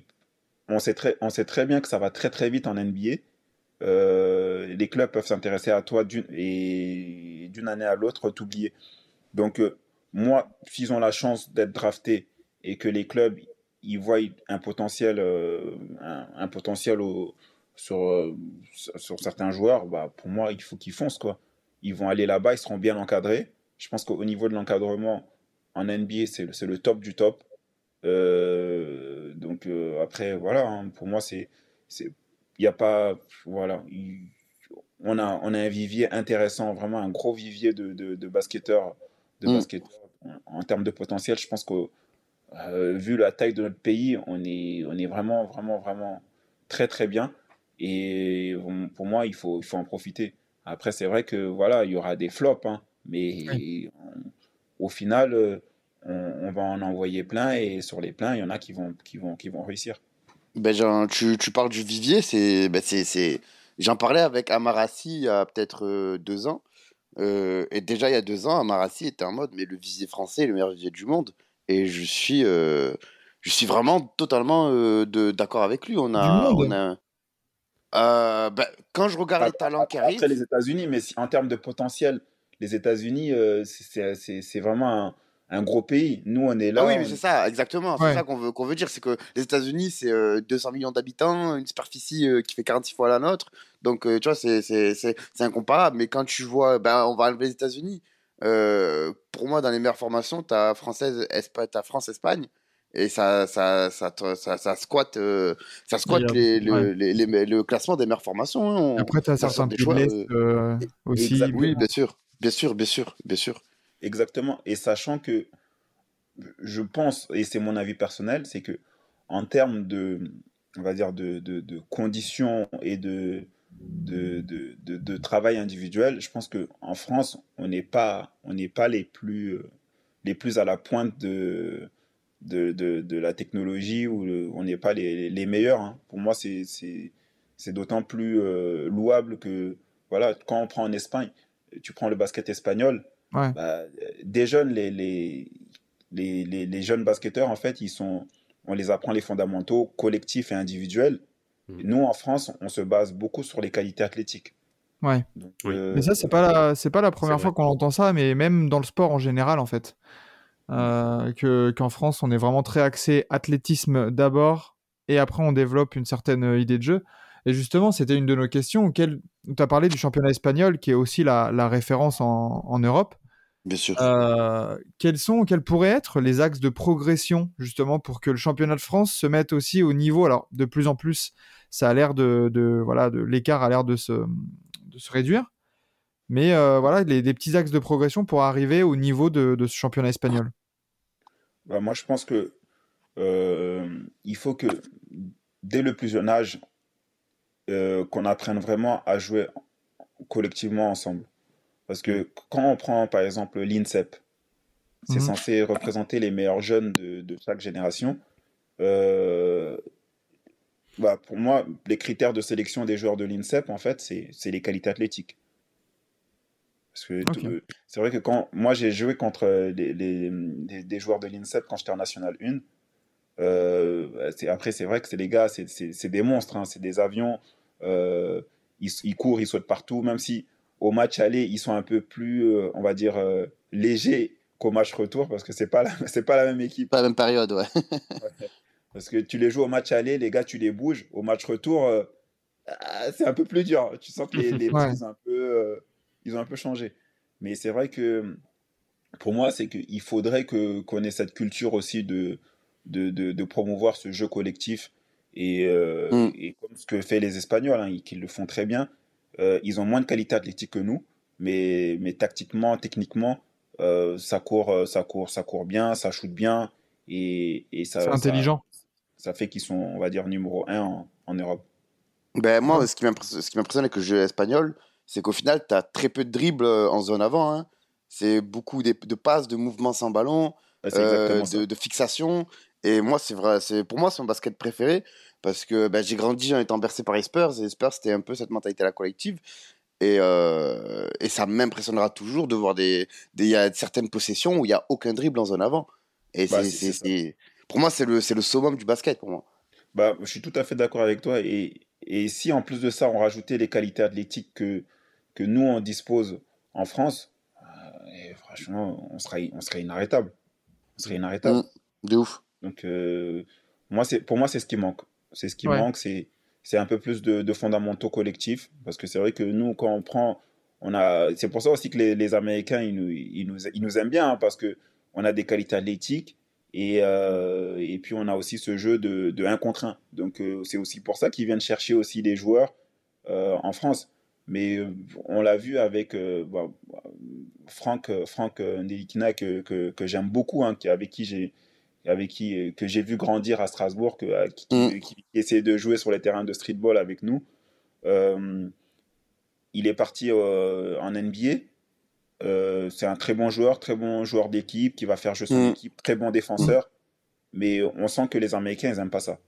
on sait très, on sait très bien que ça va très très vite en NBA. Euh, les clubs peuvent s'intéresser à toi d'une et d'une année à l'autre t'oublier. Donc, euh, moi, s'ils ont la chance d'être draftés et que les clubs ils voient un potentiel, euh, un, potentiel sur, certains joueurs, bah, pour moi, il faut qu'ils foncent, quoi. Ils vont aller là-bas, ils seront bien encadrés. Je pense qu'au niveau de l'encadrement, en NBA, c'est le, top du top. Donc, après, voilà, hein, pour moi, c'est, il y a pas, voilà, il- on a, on a un vivier intéressant, vraiment un gros vivier de, de, de basketteurs, de Mm. basketteurs en, en termes de potentiel. Je pense que, euh, vu la taille de notre pays, on est, on est vraiment, vraiment, vraiment très, très bien. Et on- pour moi, il faut, il faut en profiter. Après, c'est vrai que, voilà, il y aura des flops, hein, mais on- au final, euh, on, on va en envoyer plein et sur les pleins, il y en a qui vont, qui vont, qui vont réussir. Ben, tu, tu parles du vivier, c'est, ben, c'est, c'est... J'en parlais avec Amarassi il y a peut-être euh, deux ans. Euh, et déjà, il y a deux ans, Amarassi était en mode, mais le vivier français est le meilleur vivier du monde. Et je suis, euh, je suis vraiment totalement euh, de, d'accord avec lui. On a, monde on a... Ben, quand je regarde les talents qui arrivent, Après les États-Unis, mais si- en termes de potentiel, les États-Unis, c'est c'est- c'est- c'est vraiment un, un gros pays. Nous, on est là. Ah oui, mais on- c'est ça, exactement. C'est Ouais. ça qu'on veut, qu'on veut dire. C'est que les États-Unis, c'est euh, 200 millions d'habitants, une superficie euh, qui fait 46 fois la nôtre. Donc, euh, tu vois, c'est, c'est, c'est, c'est incomparable. Mais quand tu vois, ben, on va enlever les États-Unis. Euh, pour moi, dans les meilleures formations, tu as française, Espa- France-Espagne. Et ça, ça, ça, ça, ça squatte, euh, ça squatte les, le, ouais. les- les- le classement des meilleures formations. hein. On- Après, tu as certains des choix, euh, euh, aussi. Oui, bien sûr. Bien sûr, bien sûr, bien sûr. Exactement. Et sachant que je pense, et c'est mon avis personnel, c'est que en termes de, on va dire, de, de, conditions et de, de, de, travail individuel, je pense que en France, on n'est pas, on pas les plus, euh, les plus à la pointe de, de, de, la technologie ou le- on n'est pas les, les meilleurs. hein. Pour moi, c'est d'autant plus euh, louable que, voilà, quand on prend en Espagne, tu prends le basket espagnol, Ouais. bah, des jeunes, les, les, les, les, les jeunes basketteurs, en fait, ils sont, on les apprend les fondamentaux collectifs et individuels. Mm. Nous, en France, on se base beaucoup sur les qualités athlétiques. Ouais. Donc, Oui. euh, Mais ça, c'est pas la, c'est pas la première fois qu'on entend ça, mais même dans le sport en général, en fait. Euh, que, qu'en France, on est vraiment très axé athlétisme d'abord, et après, on développe une certaine euh, idée de jeu. Et justement, c'était une de nos questions. Tu as parlé du championnat espagnol, qui est aussi la, la référence en, en Europe. Bien sûr. Euh, quels sont, quels pourraient être les axes de progression, justement, pour que le championnat de France se mette aussi au niveau? Alors, de plus en plus, ça a l'air de, de voilà, de l'écart a l'air de se, de se réduire. Mais euh, voilà, les, des petits axes de progression pour arriver au niveau de, de ce championnat espagnol. bah, moi, je pense que euh, il faut que dès le plus jeune âge, euh, qu'on apprenne vraiment à jouer collectivement ensemble. Parce que quand on prend par exemple l'INSEP, c'est Mhm. censé représenter les meilleurs jeunes de, de chaque génération. Euh, bah, pour moi, les critères de sélection des joueurs de l'INSEP, en fait, c'est les qualités athlétiques. Parce que euh, c'est vrai que quand moi j'ai joué contre les, les- des, des joueurs de l'INSEP quand j'étais en National 1, euh, après c'est vrai que c'est les gars, c'est des monstres, hein, c'est des avions, euh, ils, ils courent, ils sautent partout, même si au match aller ils sont un peu plus, euh, on va dire, euh, légers qu'au match retour parce que c'est pas c'est pas la même équipe. Pas la même période, ouais. Parce que tu les joues au match aller, les gars, tu les bouges. Au match retour, euh, ah, c'est un peu plus dur. Tu sens que les, les Ouais. petits, ils ont un peu, euh, ils ont un peu changé. Mais c'est vrai que pour moi, c'est qu'il faudrait que qu'on ait cette culture aussi de, de, de, de promouvoir ce jeu collectif. Et, euh, Mm. et comme ce que fait les Espagnols, hein, ils, le font très bien, euh, ils ont moins de qualité athlétique que nous, mais, mais tactiquement, techniquement, euh, ça court, euh, ça court, ça court bien, ça shoot bien, et, et ça, C'est intelligent. ça fait qu'ils sont, on va dire, numéro un en, en Europe. Ben, moi, ce qui m'impressionne ce qui m'impressionne avec le jeu espagnol, c'est qu'au final, tu as très peu de dribbles en zone avant. hein. C'est beaucoup des- de passes, de mouvements sans ballon, euh, ça. de, de fixation. Et moi, c'est vrai, c'est pour moi, c'est mon basket préféré parce que ben, j'ai grandi en étant bercé par les Spurs. Et les Spurs, c'était un peu cette mentalité à la collective. Et, euh, et ça m'impressionnera toujours de voir des. des- Il y a certaines possessions où il n'y a aucun dribble en zone avant. Et Bah, c'est, pour moi, c'est le, c'est le summum du basket pour moi. Bah, je suis tout à fait d'accord avec toi. Et, et si en plus de ça, on rajoutait les qualités athlétiques que, que nous, on dispose en France, euh, et franchement, on serait, on serait inarrêtable. On serait inarrêtable. Mm, de ouf. Donc, euh, moi, c'est, pour moi, c'est ce qui manque. C'est ce qui Ouais. manque, c'est, c'est un peu plus de, de fondamentaux collectifs. Parce que c'est vrai que nous, quand on prend, on a, c'est pour ça aussi que les, les Américains, ils nous, ils nous, ils nous aiment bien, hein, parce que on a des qualités athlétiques. Et, euh, et puis, on a aussi ce jeu de, de 1 contre 1. Donc, euh, c'est aussi pour ça qu'ils viennent chercher aussi des joueurs euh, en France. Mais on l'a vu avec bah, Franck, Franck Ndelikina, que, que, que j'aime beaucoup, hein, avec qui j'ai avec qui euh, que j'ai vu grandir à Strasbourg, que, à- qui, Mm. qui, qui essayait de jouer sur les terrains de streetball avec nous. Euh, il est parti euh, en NBA. Euh, c'est un très bon joueur, très bon joueur d'équipe, qui va faire jouer son Mm. équipe, très bon défenseur. Mais on sent que les Américains, ils n'aiment pas ça.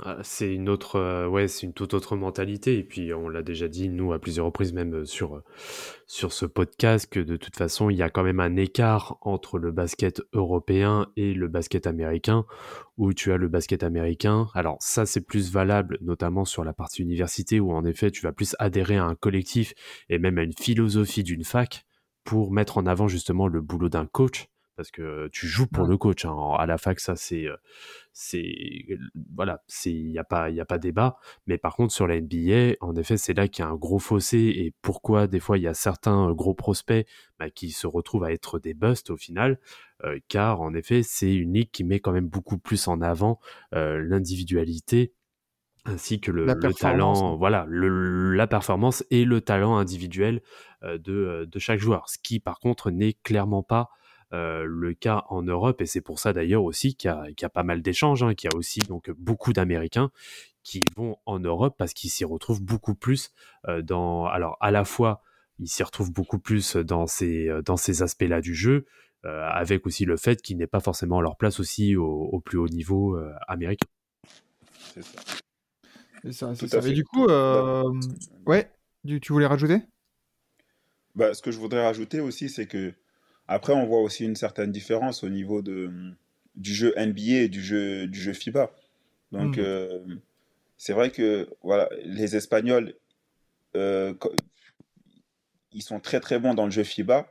Ah, C'est une autre, euh, ouais, c'est une toute autre mentalité. Et puis, on l'a déjà dit, nous, à plusieurs reprises, même euh, sur, euh, sur ce podcast, que de toute façon, il y a quand même un écart entre le basket européen et le basket américain, où tu as le basket américain. Alors, ça, c'est plus valable, notamment sur la partie université, où en effet, tu vas plus adhérer à un collectif et même à une philosophie d'une fac pour mettre en avant justement le boulot d'un coach. Parce que tu joues pour Ouais. le coach. hein. À la fac, ça, c'est. euh, c'est voilà c'est il y a pas il a pas débat mais par contre sur la NBA en effet c'est là qu'il y a un gros fossé et pourquoi des fois il y a certains euh, gros prospects bah, qui se retrouvent à être des busts au final euh, car en effet c'est une ligue qui met quand même beaucoup plus en avant euh, l'individualité ainsi que le, La le performance, talent hein. voilà le, la performance et le talent individuel euh, de, euh, de chaque joueur ce qui par contre n'est clairement pas euh, le cas en Europe et c'est pour ça d'ailleurs aussi qu'il y, a- qu'il y a pas mal d'échanges, hein, qu'il y a aussi donc beaucoup d'Américains qui vont en Europe parce qu'ils s'y retrouvent beaucoup plus euh, dans alors à la fois ils s'y retrouvent beaucoup plus dans ces euh, dans ces aspects-là du jeu euh, avec aussi le fait qu'ils n'aient pas forcément leur place aussi au, au plus haut niveau euh, américain. C'est ça. C'est ça, ça. à fait. Et du coup, euh, ouais, tu voulais rajouter? Bah, ce que je voudrais rajouter aussi, c'est que après, on voit aussi une certaine différence au niveau de, du jeu NBA et du jeu, du jeu FIBA. Donc, Mm. euh, c'est vrai que voilà, les Espagnols, euh, ils sont très très bons dans le jeu FIBA,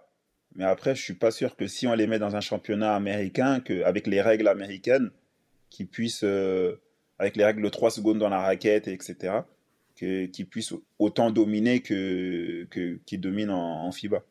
mais après, je suis pas sûr que si on les met dans un championnat américain, que, avec les règles américaines, qu'ils puissent, euh, avec les règles de 3 secondes dans la raquette, etc., qu'ils puissent autant dominer que, que, qu'ils dominent en, en FIBA.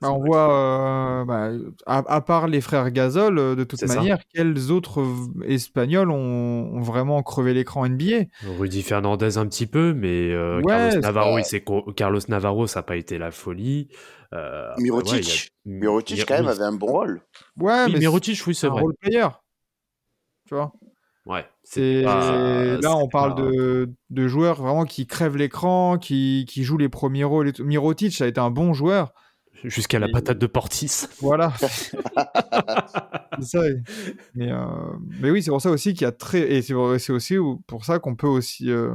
Bah, on voit, euh, bah, à, à part les frères Gasol, euh, de toute ça. manière, quels autres Espagnols ont, ont vraiment crevé l'écran NBA Rudy Fernandez un petit peu, mais euh, Ouais, Carlos Navarro, il Carlos Navarro, ça n'a pas été la folie. Euh, Mirotic. ouais, a- Mirotic, Mi- quand même, avait un bon rôle. Ouais, Oui, mais Mirotic, oui, c'est c'est un vrai. role player. Tu vois Ouais, C'est pas- là on parle pas- de, de joueurs vraiment qui crèvent l'écran, qui, qui jouent les premiers rôles. Et tout. Mirotic ça a été un bon joueur. Jusqu'à la patate de Portis. Voilà. ça. Mais, euh, mais oui, c'est pour ça aussi qu'il y a très et c'est aussi pour ça qu'on peut aussi euh,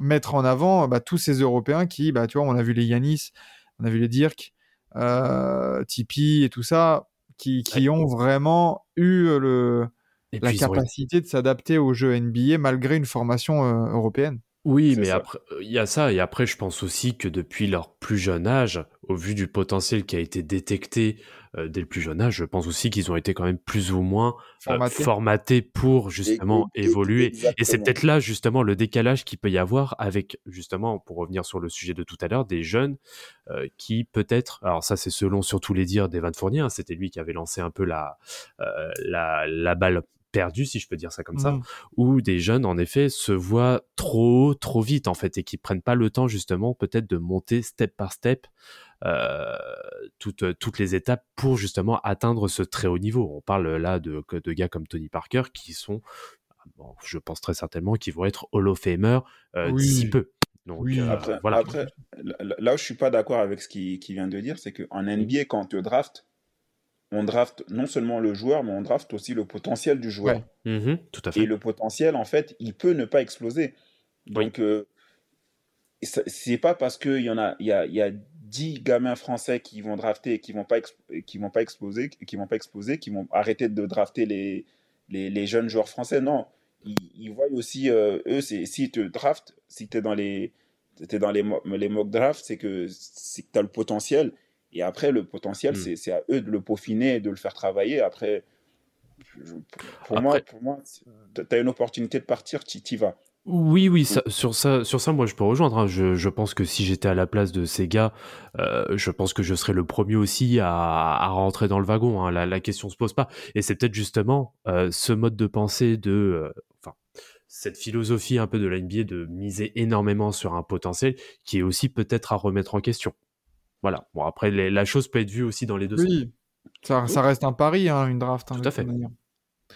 mettre en avant bah, tous ces Européens qui, bah tu vois, on a vu les Yanis, on a vu les Dirk, euh, Tipeee et tout ça, qui, qui ont vraiment eu le Et la capacité de s'adapter au jeu NBA malgré une formation euh, européenne. Oui, mais ça. après, euh, il y a ça, et après, je pense aussi que depuis leur plus jeune âge, au vu du potentiel qui a été détecté euh, dès le plus jeune âge, je pense aussi qu'ils ont été quand même plus ou moins euh, Formaté. formatés pour justement Et- et- évoluer. Et c'est peut-être là justement le décalage qu'il peut y avoir avec justement, pour revenir sur le sujet de tout à l'heure, des jeunes euh, qui peut-être, alors ça c'est selon surtout les dires d'Evan Fournier, hein, c'était lui qui avait lancé un peu la, la, la balle perdue, si je peux dire ça comme ça, Mhm. où des jeunes en effet se voient trop haut, trop vite en fait, et qui prennent pas le temps justement peut-être de monter step par step euh, toutes, toutes les étapes pour justement atteindre ce très haut niveau. On parle là de, de gars comme Tony Parker qui sont, bon, je pense très certainement, qui vont être Hall of Famer euh, Oui. d'ici peu. Donc Oui. euh, Après, voilà. après, là où je suis pas d'accord avec ce qu'il qu'il vient de dire, c'est qu'en NBA, quand on te draft, on draft non seulement le joueur, mais on draft aussi le potentiel du joueur. Ouais. Mhm, tout à Et fait. le potentiel, en fait, il peut ne pas exploser. Oui. Donc, euh, ça- c'est pas parce qu'il y en a, il y a, il y a 10 gamins français qui vont drafter et qui vont pas, qui vont pas exploser, qui vont pas exploser, qui vont arrêter de drafter les, les, les jeunes joueurs français. Non, ils, ils voient aussi, euh, eux, s'ils te draftent, si tu es dans les, dans les, mo- les mock drafts, c'est que tu as le potentiel. Et après, le potentiel, Mm. c'est, à eux de le peaufiner et de le faire travailler. Après, je- pour, moi, Après- pour moi, tu as une opportunité de partir, tu y vas. Oui, oui, ça- sur ça, sur ça, moi, je peux rejoindre. hein. Je, je pense que si j'étais à la place de ces gars, euh, je pense que je serais le premier aussi à, à rentrer dans le wagon. hein. La, la question se pose pas. Et c'est peut-être justement euh, ce mode de pensée de, euh, enfin, cette philosophie un peu de la NBA de miser énormément sur un potentiel qui est aussi peut-être à remettre en question. Voilà. Bon, après, les- la chose peut être vue aussi dans les deux sens. Oui, ça, ça reste un pari, hein, une draft. hein, Tout à fait. toute manière.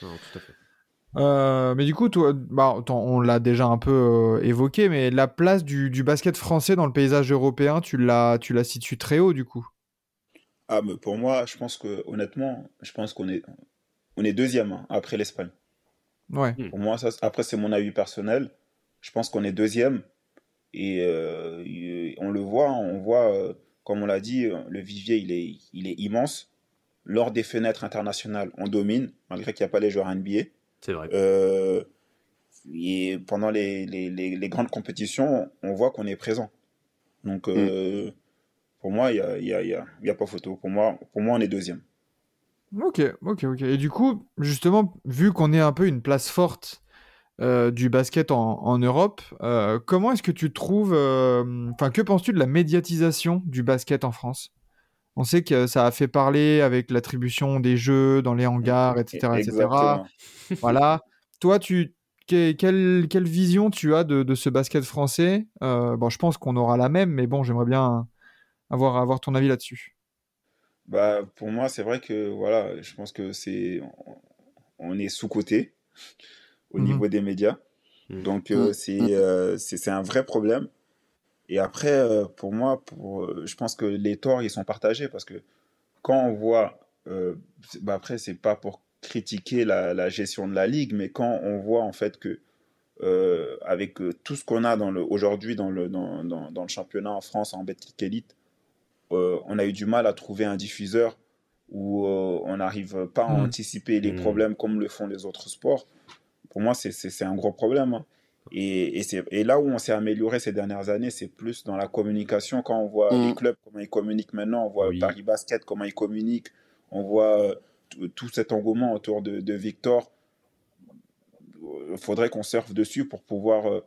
Non, tout à fait. Euh, mais du coup, toi, bah, on l'a déjà un peu euh, évoqué, mais la place du, du basket français dans le paysage européen, tu l'as, tu la situes très haut du coup? Ah, mais pour moi, je pense que, honnêtement, je pense qu'on est, on est deuxième hein, après l'Espagne. Ouais. Pour moi, ça, après, c'est mon avis personnel. Je pense qu'on est deuxième. Et euh, on le voit, on voit, euh, comme on l'a dit, euh, le vivier, il est, il est immense. Lors des fenêtres internationales, on domine, malgré qu'il n'y a pas les joueurs NBA. C'est vrai. Euh, et pendant les, les, les, les grandes compétitions, on voit qu'on est présent. Donc, euh, pour moi, il n'y a, il y a, il y a, il y a pas photo. Pour moi, pour moi, on est deuxième. Ok, ok, ok. Et du coup, justement, vu qu'on est un peu une place forte euh, du basket en, en Europe, euh, comment est-ce que tu trouves, euh, enfin, que penses-tu de la médiatisation du basket en France? On sait que ça a fait parler avec l'attribution des jeux dans les hangars, etc., etc. Voilà. Toi, tu, que- quelle, quelle vision tu as de, de ce basket français? Bon, je pense qu'on aura la même, mais bon, j'aimerais bien avoir, avoir ton avis là-dessus. Bah, pour moi, c'est vrai que voilà, je pense que c'est on- est sous-coté au Mhm. niveau des médias. Mhm. Donc euh, c'est euh, c'est un vrai problème. Et après, euh, pour moi, pour, euh, je pense que les torts, ils sont partagés parce que quand on voit, euh, bah après, c'est pas pour critiquer la, la gestion de la ligue, mais quand on voit en fait que euh, avec euh, tout ce qu'on a dans le aujourd'hui dans le dans, dans, dans le championnat en France en Betclic Elite, euh, on a eu du mal à trouver un diffuseur où euh, on n'arrive pas à anticiper les problèmes comme le font les autres sports. Pour moi, c'est- un gros problème. hein. Et, et, c'est- et là où on s'est amélioré ces dernières années, c'est plus dans la communication. Quand on voit Mm. les clubs, comment ils communiquent maintenant, on voit Oui. Paris Basket, comment ils communiquent, on voit euh, tout- cet engouement autour de, de Victor. Il faudrait qu'on surfe dessus pour pouvoir euh,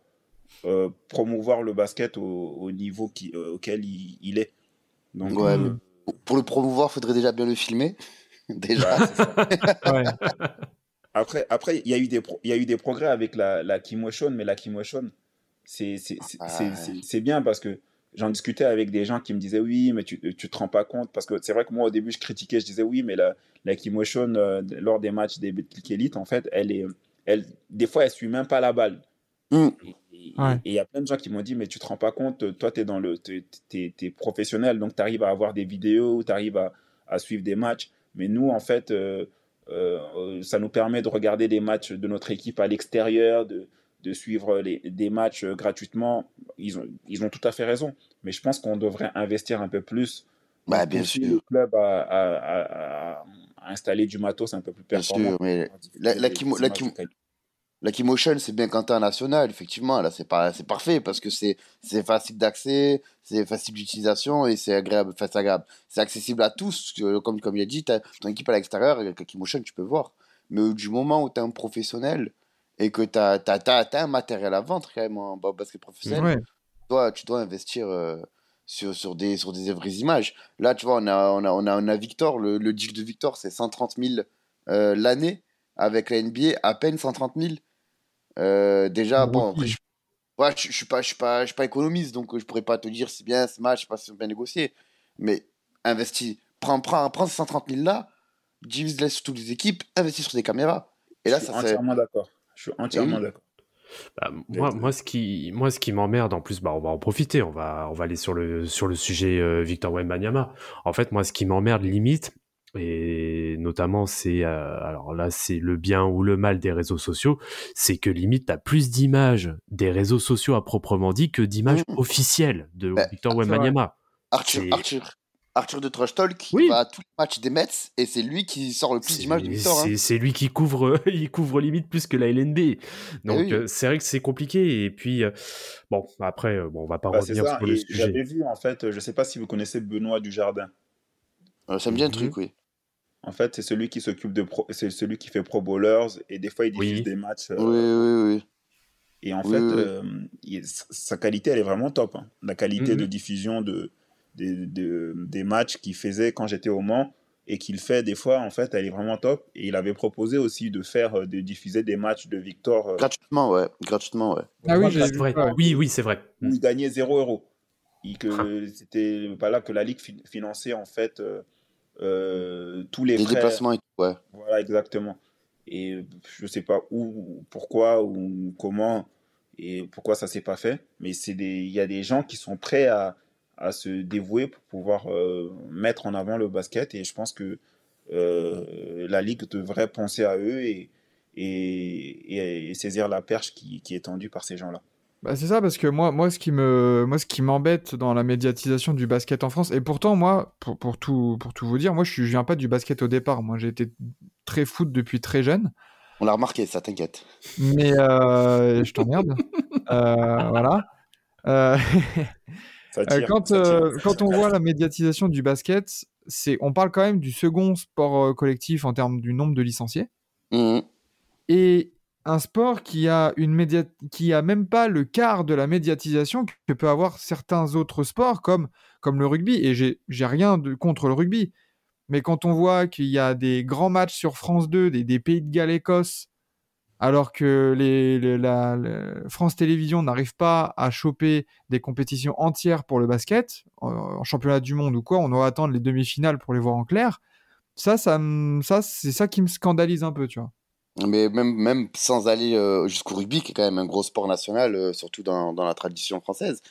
euh, promouvoir le basket au, au niveau qui, euh, auquel il, il est. Donc, Ouais, euh, pour le promouvoir, faudrait déjà bien le filmer. déjà. bah. Après, après, il y a eu des, pro- il y a eu des progrès avec la, la Kimoshon, mais la Kimoshon, c'est, c'est, c'est, Ah, c'est, c'est- bien parce que j'en discutais avec des gens qui me disaient oui, mais tu, tu te rends pas compte. Parce que c'est vrai que moi, au début, je critiquais, je disais oui, mais la, la Kimoshon, euh, lors des matchs des Betclic Elite, en fait, elle est, elle, des fois, elle suit même pas la balle. Mm. Et Ouais. il y a plein de gens qui m'ont dit, mais tu te rends pas compte, toi, tu es, dans le, t'es, t'es- t'es professionnel, donc tu arrives à avoir des vidéos, tu arrives à, à suivre des matchs. Mais nous, en fait, euh, euh, euh, ça nous permet de regarder des matchs de notre équipe à l'extérieur, de, de suivre les, des matchs euh, gratuitement. Ils ont, ils ont tout à fait raison. Mais je pense qu'on devrait investir un peu plus. Bah, bien sûr. Le club à, à- à- à- installer du matos un peu plus Bien performant. sûr, mais la- la L'Aquimotion, c'est bien quand t'es un national, effectivement. Là, c'est pas, c'est parfait parce que c'est, c'est facile d'accès, c'est facile d'utilisation et c'est agréable. Enfin, c'est agréable. C'est accessible à tous. Comme, comme il a dit, ton équipe à l'extérieur, avec l'Aquimotion, tu peux voir. Mais du moment où t'es un professionnel et que t'as, t'as un matériel à vendre, quand même, en basket professionnel, Ouais. tu dois, tu dois investir euh, sur, sur, des, sur des vraies images. Là, tu vois, on a, on a, on a, on a Victor, le, le deal de Victor, c'est 130 000 euh, l'année. Avec la NBA, à peine 130 000. Euh, déjà, bon, après, je, ouais, je, je suis pas, je suis pas, je suis pas économiste, donc euh, je pourrais pas te dire si bien, c'est mal, je sais pas si c'est bien négocié. Mais investis, prends, prends, prends ces 130 000 là, divise-les sur toutes les équipes, investis sur des caméras. Et là, je suis ça fait. entièrement d'accord. Je suis entièrement oui. d'accord. Bah, moi, moi, ce qui, moi, ce qui m'emmerde, en plus, bah, on va en profiter. On va, on va aller sur le, sur le sujet euh, Victor Wembanyama. En fait, moi, ce qui m'emmerde limite, et notamment, c'est, euh, alors là, c'est le bien ou le mal des réseaux sociaux, c'est que limite, t'as plus d'images des réseaux sociaux à proprement dit que d'images Mhm. officielles de Bah, Victor. Wembanyama. Arthur, c'est- Arthur, Arthur de Trash Talk, Oui. va à tous les matchs des Mets et c'est lui qui sort le plus d'images de Victor. hein. c'est- lui qui couvre, il couvre limite plus que la LNB. Donc oui. euh, c'est vrai que c'est compliqué. Et puis euh, bon, après, bon, on va pas Bah, revenir sur le Et sujet. j'avais vu, en fait, je sais pas si vous connaissez Benoît Dujardin. Euh, ça me dit un Mhm. truc, oui. En fait, c'est celui qui s'occupe de pro... c'est celui qui fait Pro Bowlers et des fois il diffuse Oui. des matchs. euh, Oui, oui, oui. Et en Oui, fait, euh, il- sa qualité, elle est vraiment top. hein. La qualité Mhm. de diffusion de, des- de- des matchs qu'il faisait quand j'étais au Mans et qu'il fait des fois, en fait, elle est vraiment top. Et il avait proposé aussi de faire, de diffuser des matchs de Victor euh, Gratuitement, ouais. Gratuitement, ouais. Ah oui, C'est vrai. ouais. Oui, oui, c'est vrai. où il gagnait 0 euros. Et Ah. que c'était pas là que la Ligue fi- finançait, en fait, euh, euh, tous les Les frais. déplacements et tout, ouais. Voilà, exactement. Et je sais pas où, pourquoi ou comment et pourquoi ça s'est pas fait, mais c'est des, il y a des gens qui sont prêts à, à se dévouer pour pouvoir euh, mettre en avant le basket et je pense que euh, la ligue devrait penser à eux et, et, et- et saisir la perche qui, qui est tendue par ces gens-là. Bah, c'est ça parce que moi, moi, ce qui me, moi, ce qui m'embête dans la médiatisation du basket en France, et pourtant moi, pour, pour tout, pour tout vous dire, moi, je, je viens pas du basket au départ. Moi, j'ai été très foot depuis très jeune. On l'a remarqué, ça, t'inquiète. Mais euh, je t'emmerde. Euh, voilà. Euh, Euh, tire, quand, quand on voit la médiatisation du basket, c'est, on parle quand même du second sport collectif en termes du nombre de licenciés. Mhm. Et un sport qui a, même pas le quart de la médiatisation que peut avoir certains autres sports comme, le rugby. Et j'ai, rien de, contre le rugby. Mais quand on voit qu'il y a des grands matchs sur France 2, des, Pays de Galles-Écosse, alors que la, France Télévisions n'arrive pas à choper des compétitions entières pour le basket, en, championnat du monde ou quoi, on doit attendre les demi-finales pour les voir en clair. Ça, ça, ça c'est ça qui me scandalise un peu, tu vois. Mais même, même sans aller euh, jusqu'au rugby, qui est quand même un gros sport national, euh, surtout dans, dans la tradition française,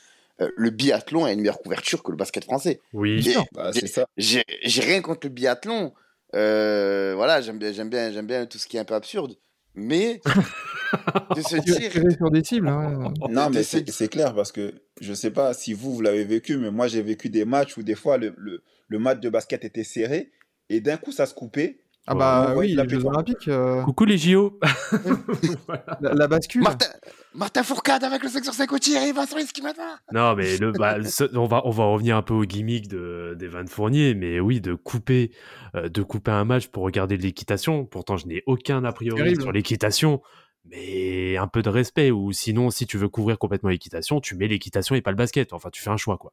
euh, le biathlon a une meilleure couverture que le basket français. Oui. Bah, c'est ça. J'ai j'ai rien contre le biathlon. Euh, voilà, j'aime bien, j'aime bien, j'aime bien tout ce qui est un peu absurde. Mais de se dire, Tirer sur des cibles. hein. Non, mais c'est c'est clair parce que je sais pas si vous, vous l'avez vécu, mais moi, j'ai vécu des matchs où des fois, le, le, le match de basket était serré et d'un coup, ça se coupait. Ah bah oui, les Jeux. Olympiques, euh, Coucou les JO. la, la bascule. Martin, Martin Fourcade avec le 5 sur 5 au tir et il va sur les skis maintenant. Non, mais le, bah, ce- on va on va revenir un peu au gimmick de d'Evan Fournier, mais oui, de couper euh, de couper un match pour regarder de l'équitation. Pourtant, je n'ai aucun a priori Terrible. sur l'équitation, mais un peu de respect. Ou sinon, si tu veux couvrir complètement l'équitation, tu mets l'équitation et pas le basket. Enfin, tu fais un choix, quoi.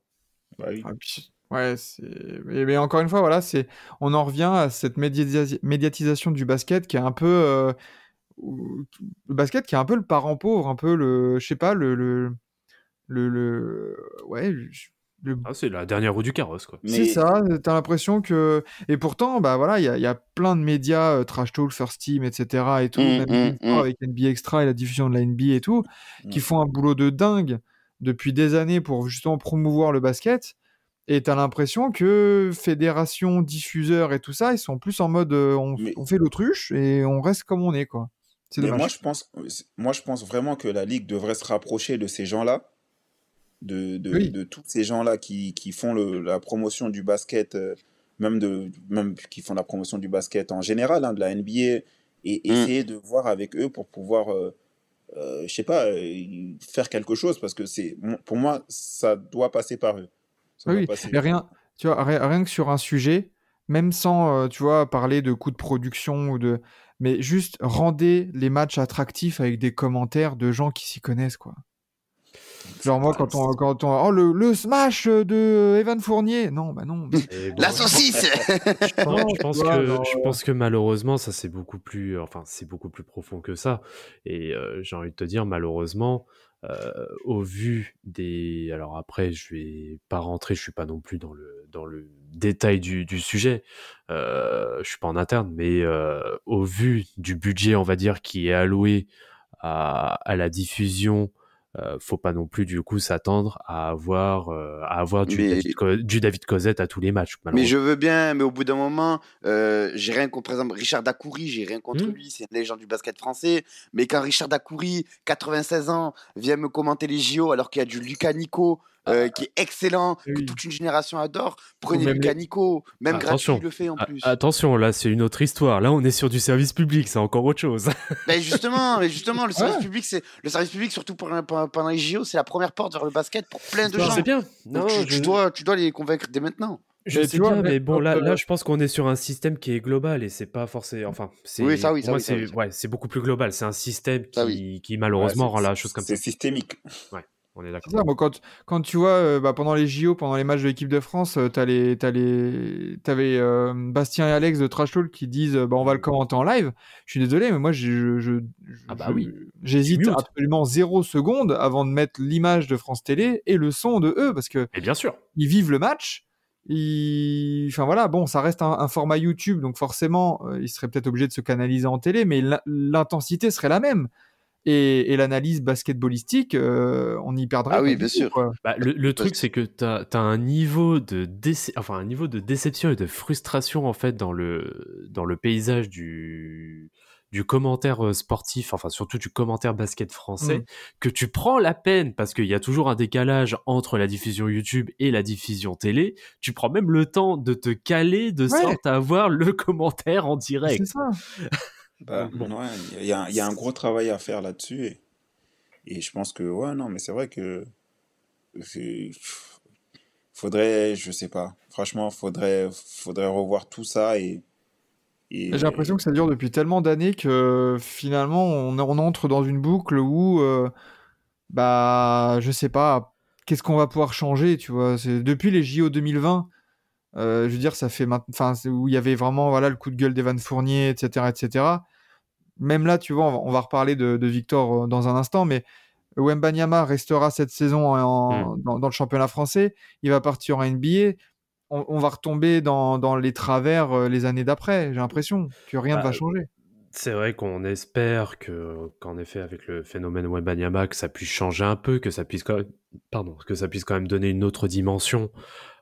Bah oui. Ah, puis- Ouais, c'est. Mais, mais encore une fois, voilà, c'est. On en revient à cette médiatis- médiatisation du basket qui est un peu. euh, Le basket qui est un peu le parent pauvre, un peu le. Je sais pas, le. le... Le, le- ouais, je- le- Ah, c'est la dernière roue du carrosse, quoi. c'est ça. T'as l'impression que et pourtant, bah voilà, il y, a- il y a plein de médias, euh, Trash Talk, First Team, etc. et tout, Mm, même mm, Bein Sport mm. avec NBA Extra et la diffusion de la NBA et tout, qui font un boulot de dingue depuis des années pour justement promouvoir le basket. Et t'as l'impression que fédération, diffuseurs et tout ça, ils sont plus en mode euh, on, Mais- on fait l'autruche et on reste comme on est, quoi. C'est Mais dommage. moi je, pense, moi, je pense vraiment que la Ligue devrait se rapprocher de ces gens-là, de, de, Oui. de tous ces gens-là qui, qui font le- la promotion du basket, euh, même, de, même qui font la promotion du basket en général, hein, de la NBA, et Mm. essayer de voir avec eux pour pouvoir euh, euh, je sais pas, euh, faire quelque chose parce que c'est, pour moi, ça doit passer par eux. Ah oui, et rien, tu vois, ri- rien que sur un sujet, même sans, euh, tu vois, parler de coûts de production ou de, mais juste rendez les matchs attractifs avec des commentaires de gens qui s'y connaissent, quoi. Genre moi, quand on, quand on, oh le, le smash de Evan Fournier, non, bah non. bon, La saucisse Je pense, je pense Ouais, que, non, je pense que malheureusement, ça c'est beaucoup plus, enfin c'est beaucoup plus profond que ça. Et euh, j'ai envie de te dire, malheureusement, euh, au vu des, alors après, je vais pas rentrer, je suis pas non plus dans le dans le détail du, du sujet. Euh, je suis pas en interne, mais euh, au vu du budget, on va dire, qui est alloué à, à la diffusion. Euh, faut pas non plus du coup s'attendre à avoir euh, à avoir du, Mais- David, Co- du David Cosette à tous les matchs. Mais je veux bien, mais au bout d'un moment, euh, j'ai rien contre, par exemple, Richard Dacoury, j'ai rien contre Hmm. lui, c'est une légende du basket français. Mais quand Richard Dacoury, 96 ans, vient me commenter les JO alors qu'il y a du Lucas Nico euh, qui est excellent, que oui. toute une génération adore, prenez même Lucas les- Nico, même Attention. gratuit, le fait en A- plus. Attention, là, c'est une autre histoire. Là, on est sur du service public, c'est encore autre chose. Mais justement, mais justement, le service Ouais. public, c'est le service public, surtout pendant les JO, c'est la première porte vers le basket pour plein de gens. c'est bien. Donc Non, tu, tu je, dois, tu dois les convaincre dès maintenant. je Mais sais bien, mais bon, quand, là, euh, là, je pense qu'on est sur un système qui est global et c'est pas forcément. Enfin, c'est. Oui, ça oui, ça moi, oui, ça c'est oui, ça. ouais, c'est beaucoup plus global. C'est un système qui, Ça qui malheureusement Ouais, rend la chose comme ça. C'est systémique. On est d'accord. Quand, quand tu vois, euh, bah, pendant les JO, pendant les matchs de l'équipe de France, euh, t'as les, t'as les, t'avais euh, Bastien et Alex de Trash Talk qui disent, euh, bah, on va le commenter en live. Je suis désolé, mais moi, je, je, je- Ah bah oui. j'hésite absolument zéro seconde avant de mettre l'image de France Télé et le son de eux, parce que Et bien sûr. ils vivent le match. Ils... Enfin voilà, bon, ça reste un, un format YouTube, donc forcément, ils seraient peut-être obligés de se canaliser en télé, mais l'in- l'intensité serait la même. Et, et l'analyse basketballistique, euh, on n'y perdrait Ah oui, bien sûr. Bah, le, le truc, c'est que tu as, un niveau de déce- enfin un niveau de déception et de frustration en fait dans le dans le paysage du du commentaire euh, sportif, enfin surtout du commentaire basket français, Mm. que tu prends la peine parce qu'il y a toujours un décalage entre la diffusion YouTube et la diffusion télé. Tu prends même le temps de te caler de Ouais. sorte à avoir le commentaire en C'est direct. ça. Bah, Bon. ouais, il y, a- il y a un gros travail à faire là-dessus. Et, et je pense que, ouais, non, mais c'est vrai que. Faudrait, je sais pas. Franchement, faudrait, faudrait revoir tout ça et. et J'ai l'impression que ça dure depuis tellement d'années que finalement on, on entre dans une boucle où, euh, bah, je sais pas, qu'est-ce qu'on va pouvoir changer, tu vois? C'est depuis les JO 2020. euh, je veux dire, ça fait maintenant, enfin, où il y avait vraiment, voilà, le coup de gueule d'Evan Fournier, etc., etc. Même là, tu vois, on va, on va reparler de, de Victor euh, dans un instant, mais Wembanyama restera cette saison en- dans, dans le championnat français. Il va partir en NBA. On, on va retomber dans, dans les travers euh, les années d'après. J'ai l'impression que rien ne Bah, va changer. C'est vrai qu'on espère que, qu'en effet, avec le phénomène Wembanyama, que ça puisse changer un peu, que ça puisse quand même, pardon, que ça puisse quand même donner une autre dimension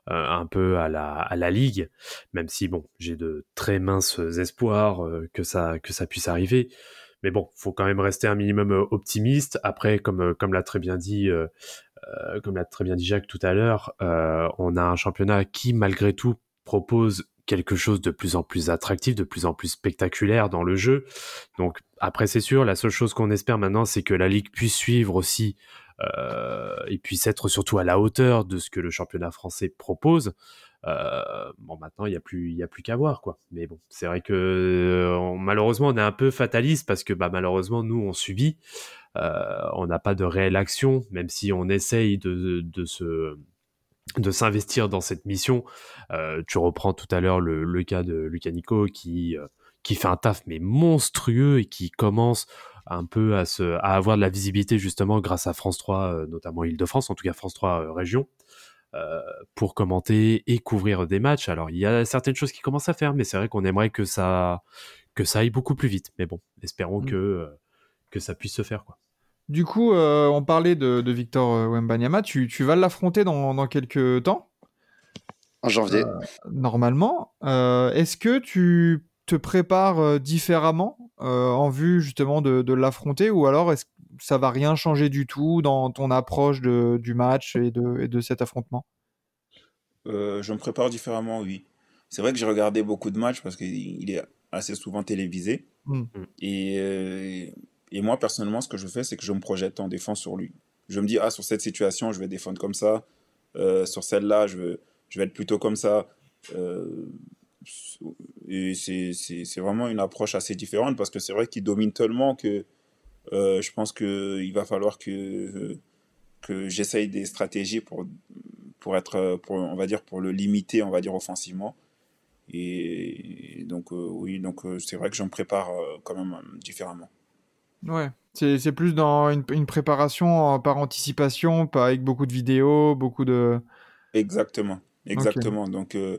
un peu à la, à la ligue, même si bon, j'ai de très minces espoirs euh, que ça, que ça puisse arriver. Mais bon, faut quand même rester un minimum euh, optimiste. Après, comme, euh, comme l'a très bien dit, euh, euh, comme l'a très bien dit Jacques tout à l'heure, euh, on a un championnat qui, malgré tout, propose quelque chose de plus en plus attractif, de plus en plus spectaculaire dans le jeu. Donc après c'est sûr, la seule chose qu'on espère maintenant, c'est que la ligue puisse suivre aussi euh, et puisse être surtout à la hauteur de ce que le championnat français propose. Euh, bon maintenant il y a plus qu'à voir quoi. Mais bon c'est vrai que euh, malheureusement on est un peu fataliste parce que bah malheureusement nous on subit, euh, on n'a pas de réelle action même si on essaye de, de de s'investir dans cette mission. Euh, tu reprends tout à l'heure le, le cas de Lucas Nico qui, euh, qui fait un taf mais monstrueux et qui commence un peu à, se, à avoir de la visibilité justement grâce à France 3, euh, notamment Île-de-France, en tout cas France 3 euh, région, euh, pour commenter et couvrir des matchs. Alors il y a certaines choses qui commencent à faire, mais c'est vrai qu'on aimerait que ça, que ça aille beaucoup plus vite. Mais bon, espérons Mm. que, que ça puisse se faire. Quoi. Du coup, euh, on parlait de, de Victor Wembanyama. Tu, tu vas l'affronter dans, dans quelques temps, En janvier. normalement. Euh, Est-ce que tu te prépares euh, différemment euh, en vue justement de, de l'affronter ou alors est-ce que ça va rien changer du tout dans ton approche de- du match et de, et de cet affrontement? Euh, je me prépare différemment, oui. C'est vrai que j'ai regardé beaucoup de matchs parce qu'il il est assez souvent télévisé. Mm. Et, euh, Et moi, personnellement, ce que je fais, c'est que je me projette en défense sur lui. Je me dis, ah, sur cette situation, je vais défendre comme ça. Euh, sur celle-là, je vais, je vais être plutôt comme ça. Euh, et c'est vraiment une approche assez différente parce que c'est vrai qu'il domine tellement que euh, je pense qu'il va falloir que, que j'essaye des stratégies pour, pour être, pour, on va dire, pour le limiter, on va dire, offensivement. Et donc, euh, oui, donc euh, c'est vrai que je me prépare quand même différemment. Ouais. C'est plus dans une, une préparation par anticipation, pas avec beaucoup de vidéos, beaucoup de. Exactement, exactement. Donc, euh,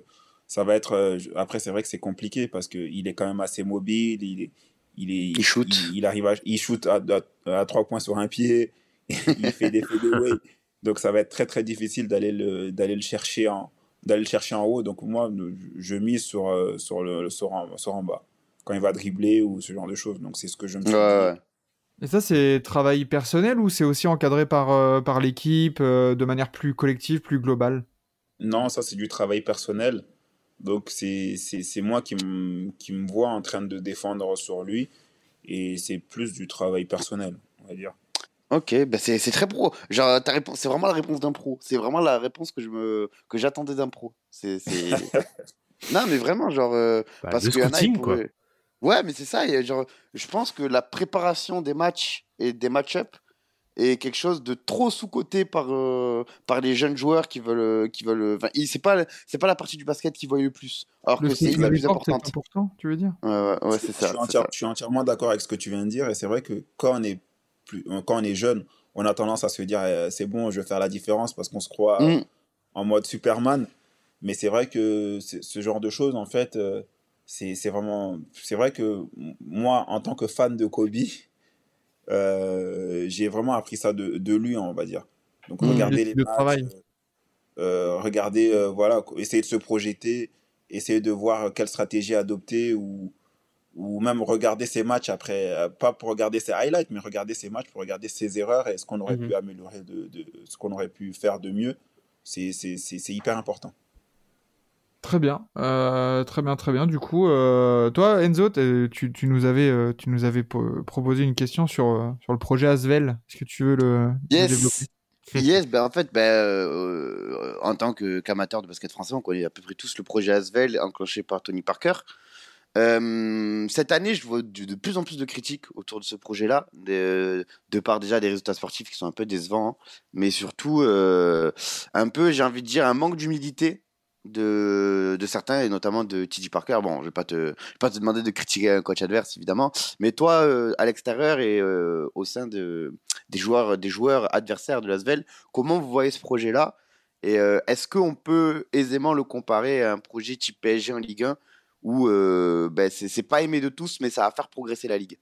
ça va être. euh, après, c'est vrai que c'est compliqué parce qu'il est quand même assez mobile. Il est, il est, Il shoot. Il, il arrive à, il shoot à, à, à trois points sur un pied. il fait des fadeaways. Donc, ça va être très, très difficile d'aller le, d'aller le chercher en, d'aller le chercher en haut. Donc, moi, je mise sur, euh, sur le, sur en, sur en bas quand il va dribbler ou ce genre de choses. Donc, c'est ce que je me suis Ouais, dit. ouais. Et ça, c'est travail personnel ou c'est aussi encadré par, euh, par l'équipe euh, de manière plus collective, plus globale? Non, ça, c'est du travail personnel. Donc, c'est c'est- c'est moi qui me qui me vois en train de défendre sur lui. Et c'est plus du travail personnel, on va dire. Ok, bah c'est c'est très pro. Genre, ta réponse, c'est vraiment la réponse d'un pro. C'est vraiment la réponse que je me que j'attendais d'un pro. C'est non, mais vraiment, genre euh, Bah, parce qu'il y en a, Ouais, mais c'est ça. Genre, je pense que la préparation des matchs et des match-up est quelque chose de trop sous-coté par euh, par les jeunes joueurs qui veulent euh, qui veulent. Enfin, ils- c'est pas c'est pas la partie du basket qu'ils voient le plus. Alors Le que c'est la plus importante. important, tu veux dire? Ouais, ouais, c'est Je ça. je suis entièrement d'accord avec ce que tu viens de dire. Et c'est vrai que quand on est, plus, euh, quand on est jeune, on a tendance à se dire eh, c'est bon, je vais faire la différence parce qu'on se croit euh, Mm. en mode Superman. Mais c'est vrai que ce genre de choses, en fait, euh, c'est c'est vraiment. C'est vrai que moi, en tant que fan de Kobe, euh, j'ai vraiment appris ça de, de lui, on va dire. Donc, Mm. regarder L'éthique les matchs, euh, euh, regarder, euh, voilà, essayer de se projeter, essayer de voir quelle stratégie adopter ou, ou même regarder ses matchs après, euh, pas pour regarder ses highlights, mais regarder ses matchs pour regarder ses erreurs et ce qu'on aurait Mhm. pu améliorer, de, de- ce qu'on aurait pu faire de mieux. C'est hyper important. Très bien, euh, très bien, très bien. Du coup, euh, toi, Enzo, tu, tu nous avais, euh, tu nous avais po- proposé une question sur, sur le projet Asvel. Est-ce que tu veux le, le développer? Yes. Yes, ben en fait, ben, euh, en tant qu'amateur de basket français, on connaît à peu près tous le projet Asvel enclenché par Tony Parker. Euh, cette année, je vois de, de plus en plus de critiques autour de ce projet-là, de, de part déjà des résultats sportifs qui sont un peu décevants, hein, mais surtout euh, un peu, j'ai envie de dire, un manque d'humilité de, certains, et notamment de TJ Parker. Bon, je vais pas te, pas te demander de critiquer un coach adverse, évidemment, mais toi, euh, à l'extérieur et euh, au sein de, des, joueurs, des joueurs adversaires de l'Asvel, comment vous voyez ce projet-là? Et euh, est-ce qu'on peut aisément le comparer à un projet type PSG en Ligue 1 où ben, c'est pas aimé de tous, mais ça va faire progresser la ligue?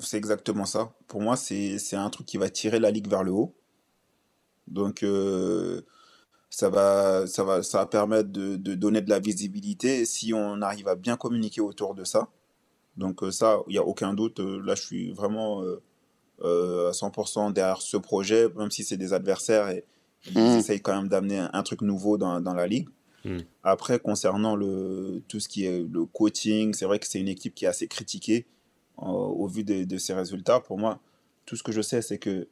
C'est exactement ça. Pour moi, c'est c'est un truc qui va tirer la ligue vers le haut. Donc, ça va, ça va, ça va permettre de, de donner de la visibilité si on arrive à bien communiquer autour de ça. Donc, euh, ça, il n'y a aucun doute. Euh, Là, je suis vraiment euh, euh, à 100% derrière ce projet, même si c'est des adversaires et ils Mm. essayent quand même d'amener un, un truc nouveau dans, dans la ligue. Mm. Après, concernant le, tout ce qui est le coaching, c'est vrai que c'est une équipe qui est assez critiquée euh, au vu de, de ses résultats. Pour moi, tout ce que je sais, c'est que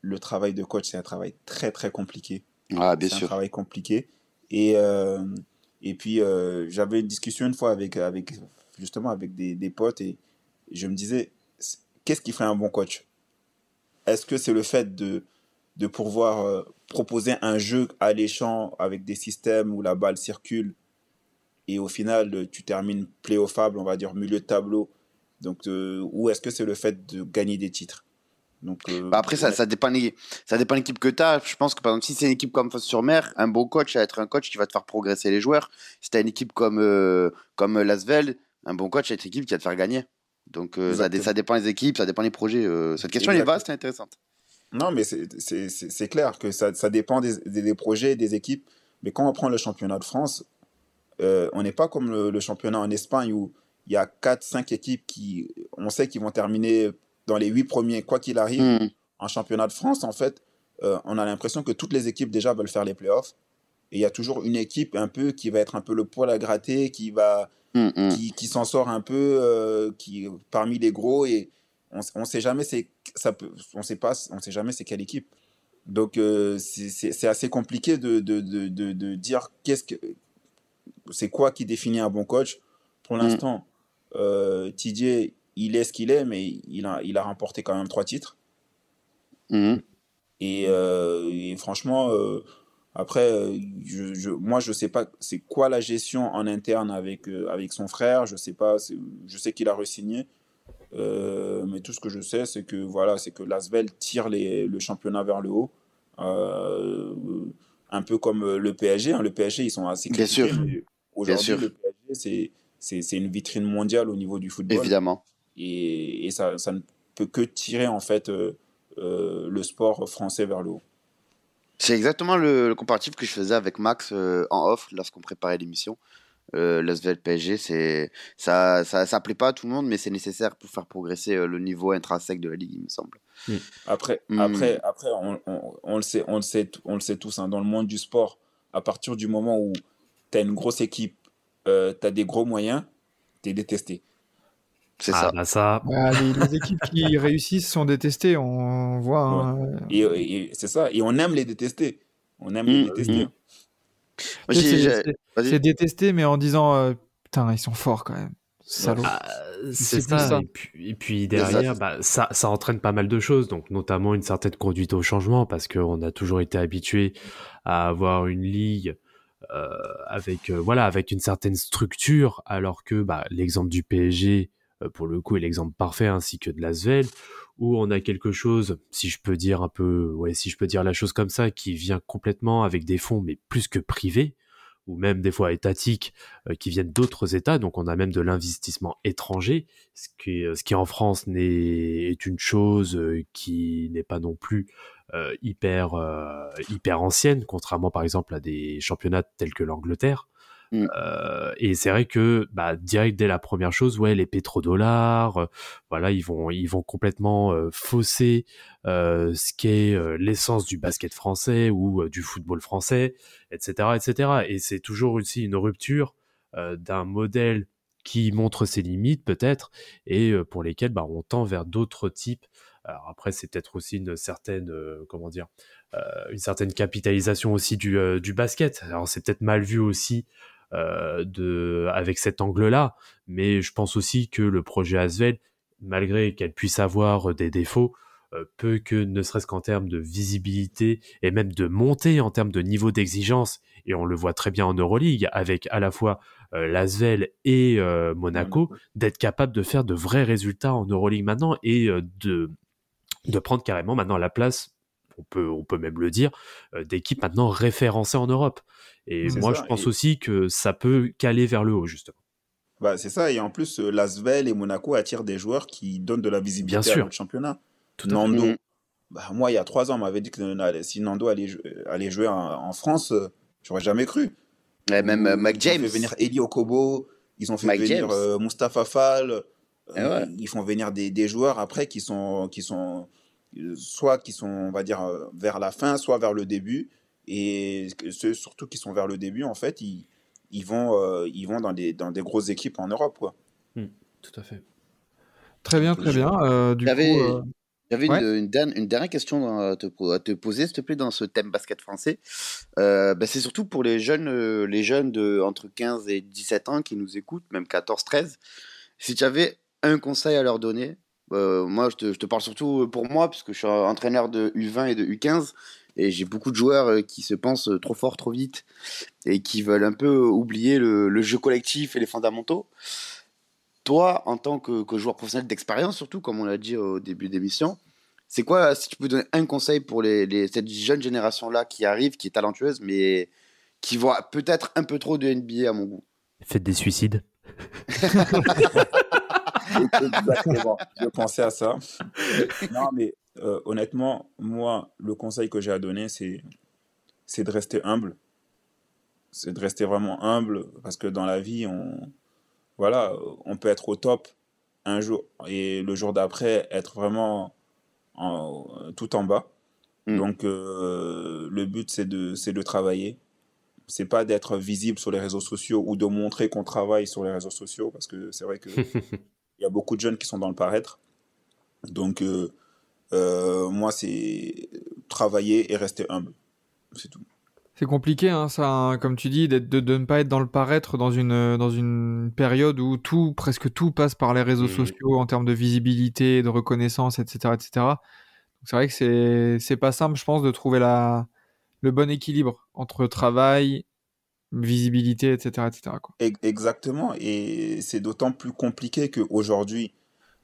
le travail de coach, c'est un travail très, très compliqué. Ah, bien C'est un travail compliqué. Et, euh, et puis, euh, j'avais une discussion une fois avec, avec justement avec des, des potes et je me disais, qu'est-ce qui ferait un bon coach? Est-ce que c'est le fait de, de pouvoir euh, proposer un jeu alléchant avec des systèmes où la balle circule et au final, tu termines playoffable, on va dire milieu de tableau? Donc, ou est-ce que c'est le fait de gagner des titres? Donc, euh, Bah, après, ça, ça dépend, des- ça dépend de l'équipe que tu as. Je pense que par exemple, si c'est une équipe comme Fosse-sur-Mer, un bon coach va être un coach qui va te faire progresser les joueurs. Si tu as une équipe comme, euh, comme Lasvel, un bon coach va être une équipe qui va te faire gagner. Donc euh, ça, dépend des équipes, ça dépend des projets. euh, cette question elle est vaste et intéressante. Non, mais c'est- clair que ça, ça dépend des, des, des projets, des équipes. Mais quand on prend le championnat de France, euh, on n'est pas comme le, le championnat en Espagne où il y a 4-5 équipes qui, on sait qu'ils vont terminer dans les 8 premiers, quoi qu'il arrive. Hmm. En championnat de France, en fait, euh, on a l'impression que toutes les équipes déjà veulent faire les playoffs. Et il y a toujours une équipe un peu qui va être un peu le poil à gratter, qui va, Hum, hum. qui, qui s'en sort un peu, euh, qui parmi les gros et on, on sait jamais c'est ça peut, on sait pas, on sait jamais c'est quelle équipe. Donc euh, c'est- assez compliqué de, de, de, de, de dire qu'est-ce que c'est quoi qui définit un bon coach. Pour l'instant, euh, TJ il est ce qu'il est, mais il a, il a remporté quand même trois titres. Et, euh, et franchement, euh, après, je, je, moi, je sais pas c'est quoi la gestion en interne avec, euh, avec son frère. Je sais pas. Je sais qu'il a re-signé. Mais tout ce que je sais, c'est que voilà, c'est que l'Asvel tire les, le championnat vers le haut. Un peu comme le PSG. hein. Le PSG, ils sont assez Bien critiqués, sûr. mais Aujourd'hui, sûr. le PSG, c'est une vitrine mondiale au niveau du football Évidemment. Et, et ça, ça ne peut que tirer en fait euh, euh, le sport français vers le haut. C'est exactement le, le comparatif que je faisais avec Max euh, en off lorsqu'on préparait l'émission. Euh, L'Asvel PSG, c'est ça, ça, ça plaît pas à tout le monde, mais c'est nécessaire pour faire progresser euh, le niveau intrinsèque de la ligue, il me semble. Après, Hmm. après, après on, on- on le sait, on, le sait, on le sait tous, hein, dans le monde du sport, à partir du moment où tu as une grosse équipe, euh, tu as des gros moyens, tu es détesté. C'est Ah, ça. bah ça, Bah, les, les équipes qui réussissent sont détestées, on voit. hein. Et, et- c'est ça, et on aime les détester. On aime les Hmm, détester. Moi, j'ai- c'est- j'ai- détesté, mais en disant euh, putain, ils sont forts quand même. Salaud. Ah, C'est ça. ça. Et puis, et puis C'est ça, derrière, c'est bah, ça, ça entraîne pas mal de choses, donc notamment une certaine conduite au changement, parce qu'on a toujours été habitué à avoir une ligue euh, avec euh, voilà avec une certaine structure, alors que bah, l'exemple du PSG, euh, pour le coup, est l'exemple parfait, ainsi que de l'Asvel, où on a quelque chose, si je peux dire un peu, ouais, si je peux dire la chose comme ça, qui vient complètement avec des fonds, mais plus que privés ou même des fois étatiques euh, qui viennent d'autres États. Donc on a même de l'investissement étranger, ce qui, qui en France n'est est une chose euh, qui n'est pas non plus euh, euh, hyper ancienne, contrairement par exemple à des championnats tels que l'Angleterre. Mm. Euh, et c'est vrai que bah, direct dès la première chose, ouais, les pétrodollars, euh, voilà, ils vont ils vont complètement euh, fausser euh, ce qu'est l'essence du basket français ou du football français etc., etc. Et c'est toujours aussi une rupture d'un modèle qui montre ses limites peut-être et pour lesquels bah, on tend vers d'autres types. Alors après, c'est peut-être aussi une certaine, comment dire, une certaine capitalisation aussi du, du basket. Alors c'est peut-être mal vu aussi de, avec cet angle-là, mais je pense aussi que le projet Asvel, malgré qu'elle puisse avoir des défauts, euh, peut que ne serait-ce qu'en termes de visibilité et même de montée en termes de niveau d'exigence, et on le voit très bien en Euroleague, avec à la fois euh, l'Asvel et euh, Monaco, d'être capable de faire de vrais résultats en Euroleague maintenant et euh, de, de prendre carrément maintenant la place, on peut, on peut même le dire, euh, d'équipes maintenant référencées en Europe. Et C'est moi, ça, je pense et- aussi que ça peut caler vers le haut, justement. Bah, c'est ça, et en plus, euh, l'Asvel et Monaco attirent des joueurs qui donnent de la visibilité Bien sûr. à notre championnat. Tout. Nando, bah, moi, il y a trois ans, on m'avait dit que euh, si Nando allait, jou- allait jouer en, en France, euh, j'aurais jamais cru. Même euh, Mac Ils ont James. fait venir Eli Okobo, ils ont fait Mike venir James. euh, Mustapha Fall. euh, Eh ouais. Ils font venir des, des joueurs après qui sont, qui sont euh, soit qui sont, on va dire, euh, vers la fin, soit vers le début. Et ceux surtout qui sont vers le début, en fait, ils, ils vont, euh, ils vont dans, des, dans des grosses équipes en Europe. Quoi. Tout à fait. Très bien, très bien. Euh, du J'avais- euh, Ouais. une, une, dernière, une dernière question à te, à te poser, s'il te plaît, dans ce thème basket français. Euh, bah, c'est surtout pour les jeunes, les jeunes de entre 15 et 17 ans qui nous écoutent, même 14, 13. Si tu avais un conseil à leur donner, euh, moi, je te, je te parle surtout pour moi, puisque je suis entraîneur de U20 et de U15, et j'ai beaucoup de joueurs euh, qui se pensent trop fort, trop vite, et qui veulent un peu oublier le, le jeu collectif et les fondamentaux. Toi, en tant que, que joueur professionnel d'expérience, surtout, comme on l'a dit au début d'émission, c'est quoi, si tu peux donner un conseil pour les, les- cette jeune génération-là qui arrive, qui est talentueuse, mais qui voit peut-être un peu trop de NBA à mon goût? Faites des suicides. Exactement. je pensais à ça. Non, mais euh, honnêtement, moi, le conseil que j'ai à donner, c'est c'est de rester humble. C'est de rester vraiment humble parce que dans la vie, on voilà, on peut être au top un jour et le jour d'après être vraiment en- tout en bas. Mm. Donc euh, le but c'est de c'est de travailler. c'est pas d'être visible sur les réseaux sociaux ou de montrer qu'on travaille sur les réseaux sociaux, parce que c'est vrai que il y a beaucoup de jeunes qui sont dans le paraître. Donc, euh, euh, moi, c'est travailler et rester humble. C'est tout. C'est compliqué, hein, ça, hein, comme tu dis, de, de ne pas être dans le paraître dans une, dans une période où tout, presque tout passe par les réseaux Mhm. sociaux en termes de visibilité, de reconnaissance, etc. etc. Donc c'est vrai que c'est, c'est pas simple, je pense, de trouver la, le bon équilibre entre travail, visibilité, etc. etc. quoi. Exactement. Et c'est d'autant plus compliqué qu'aujourd'hui,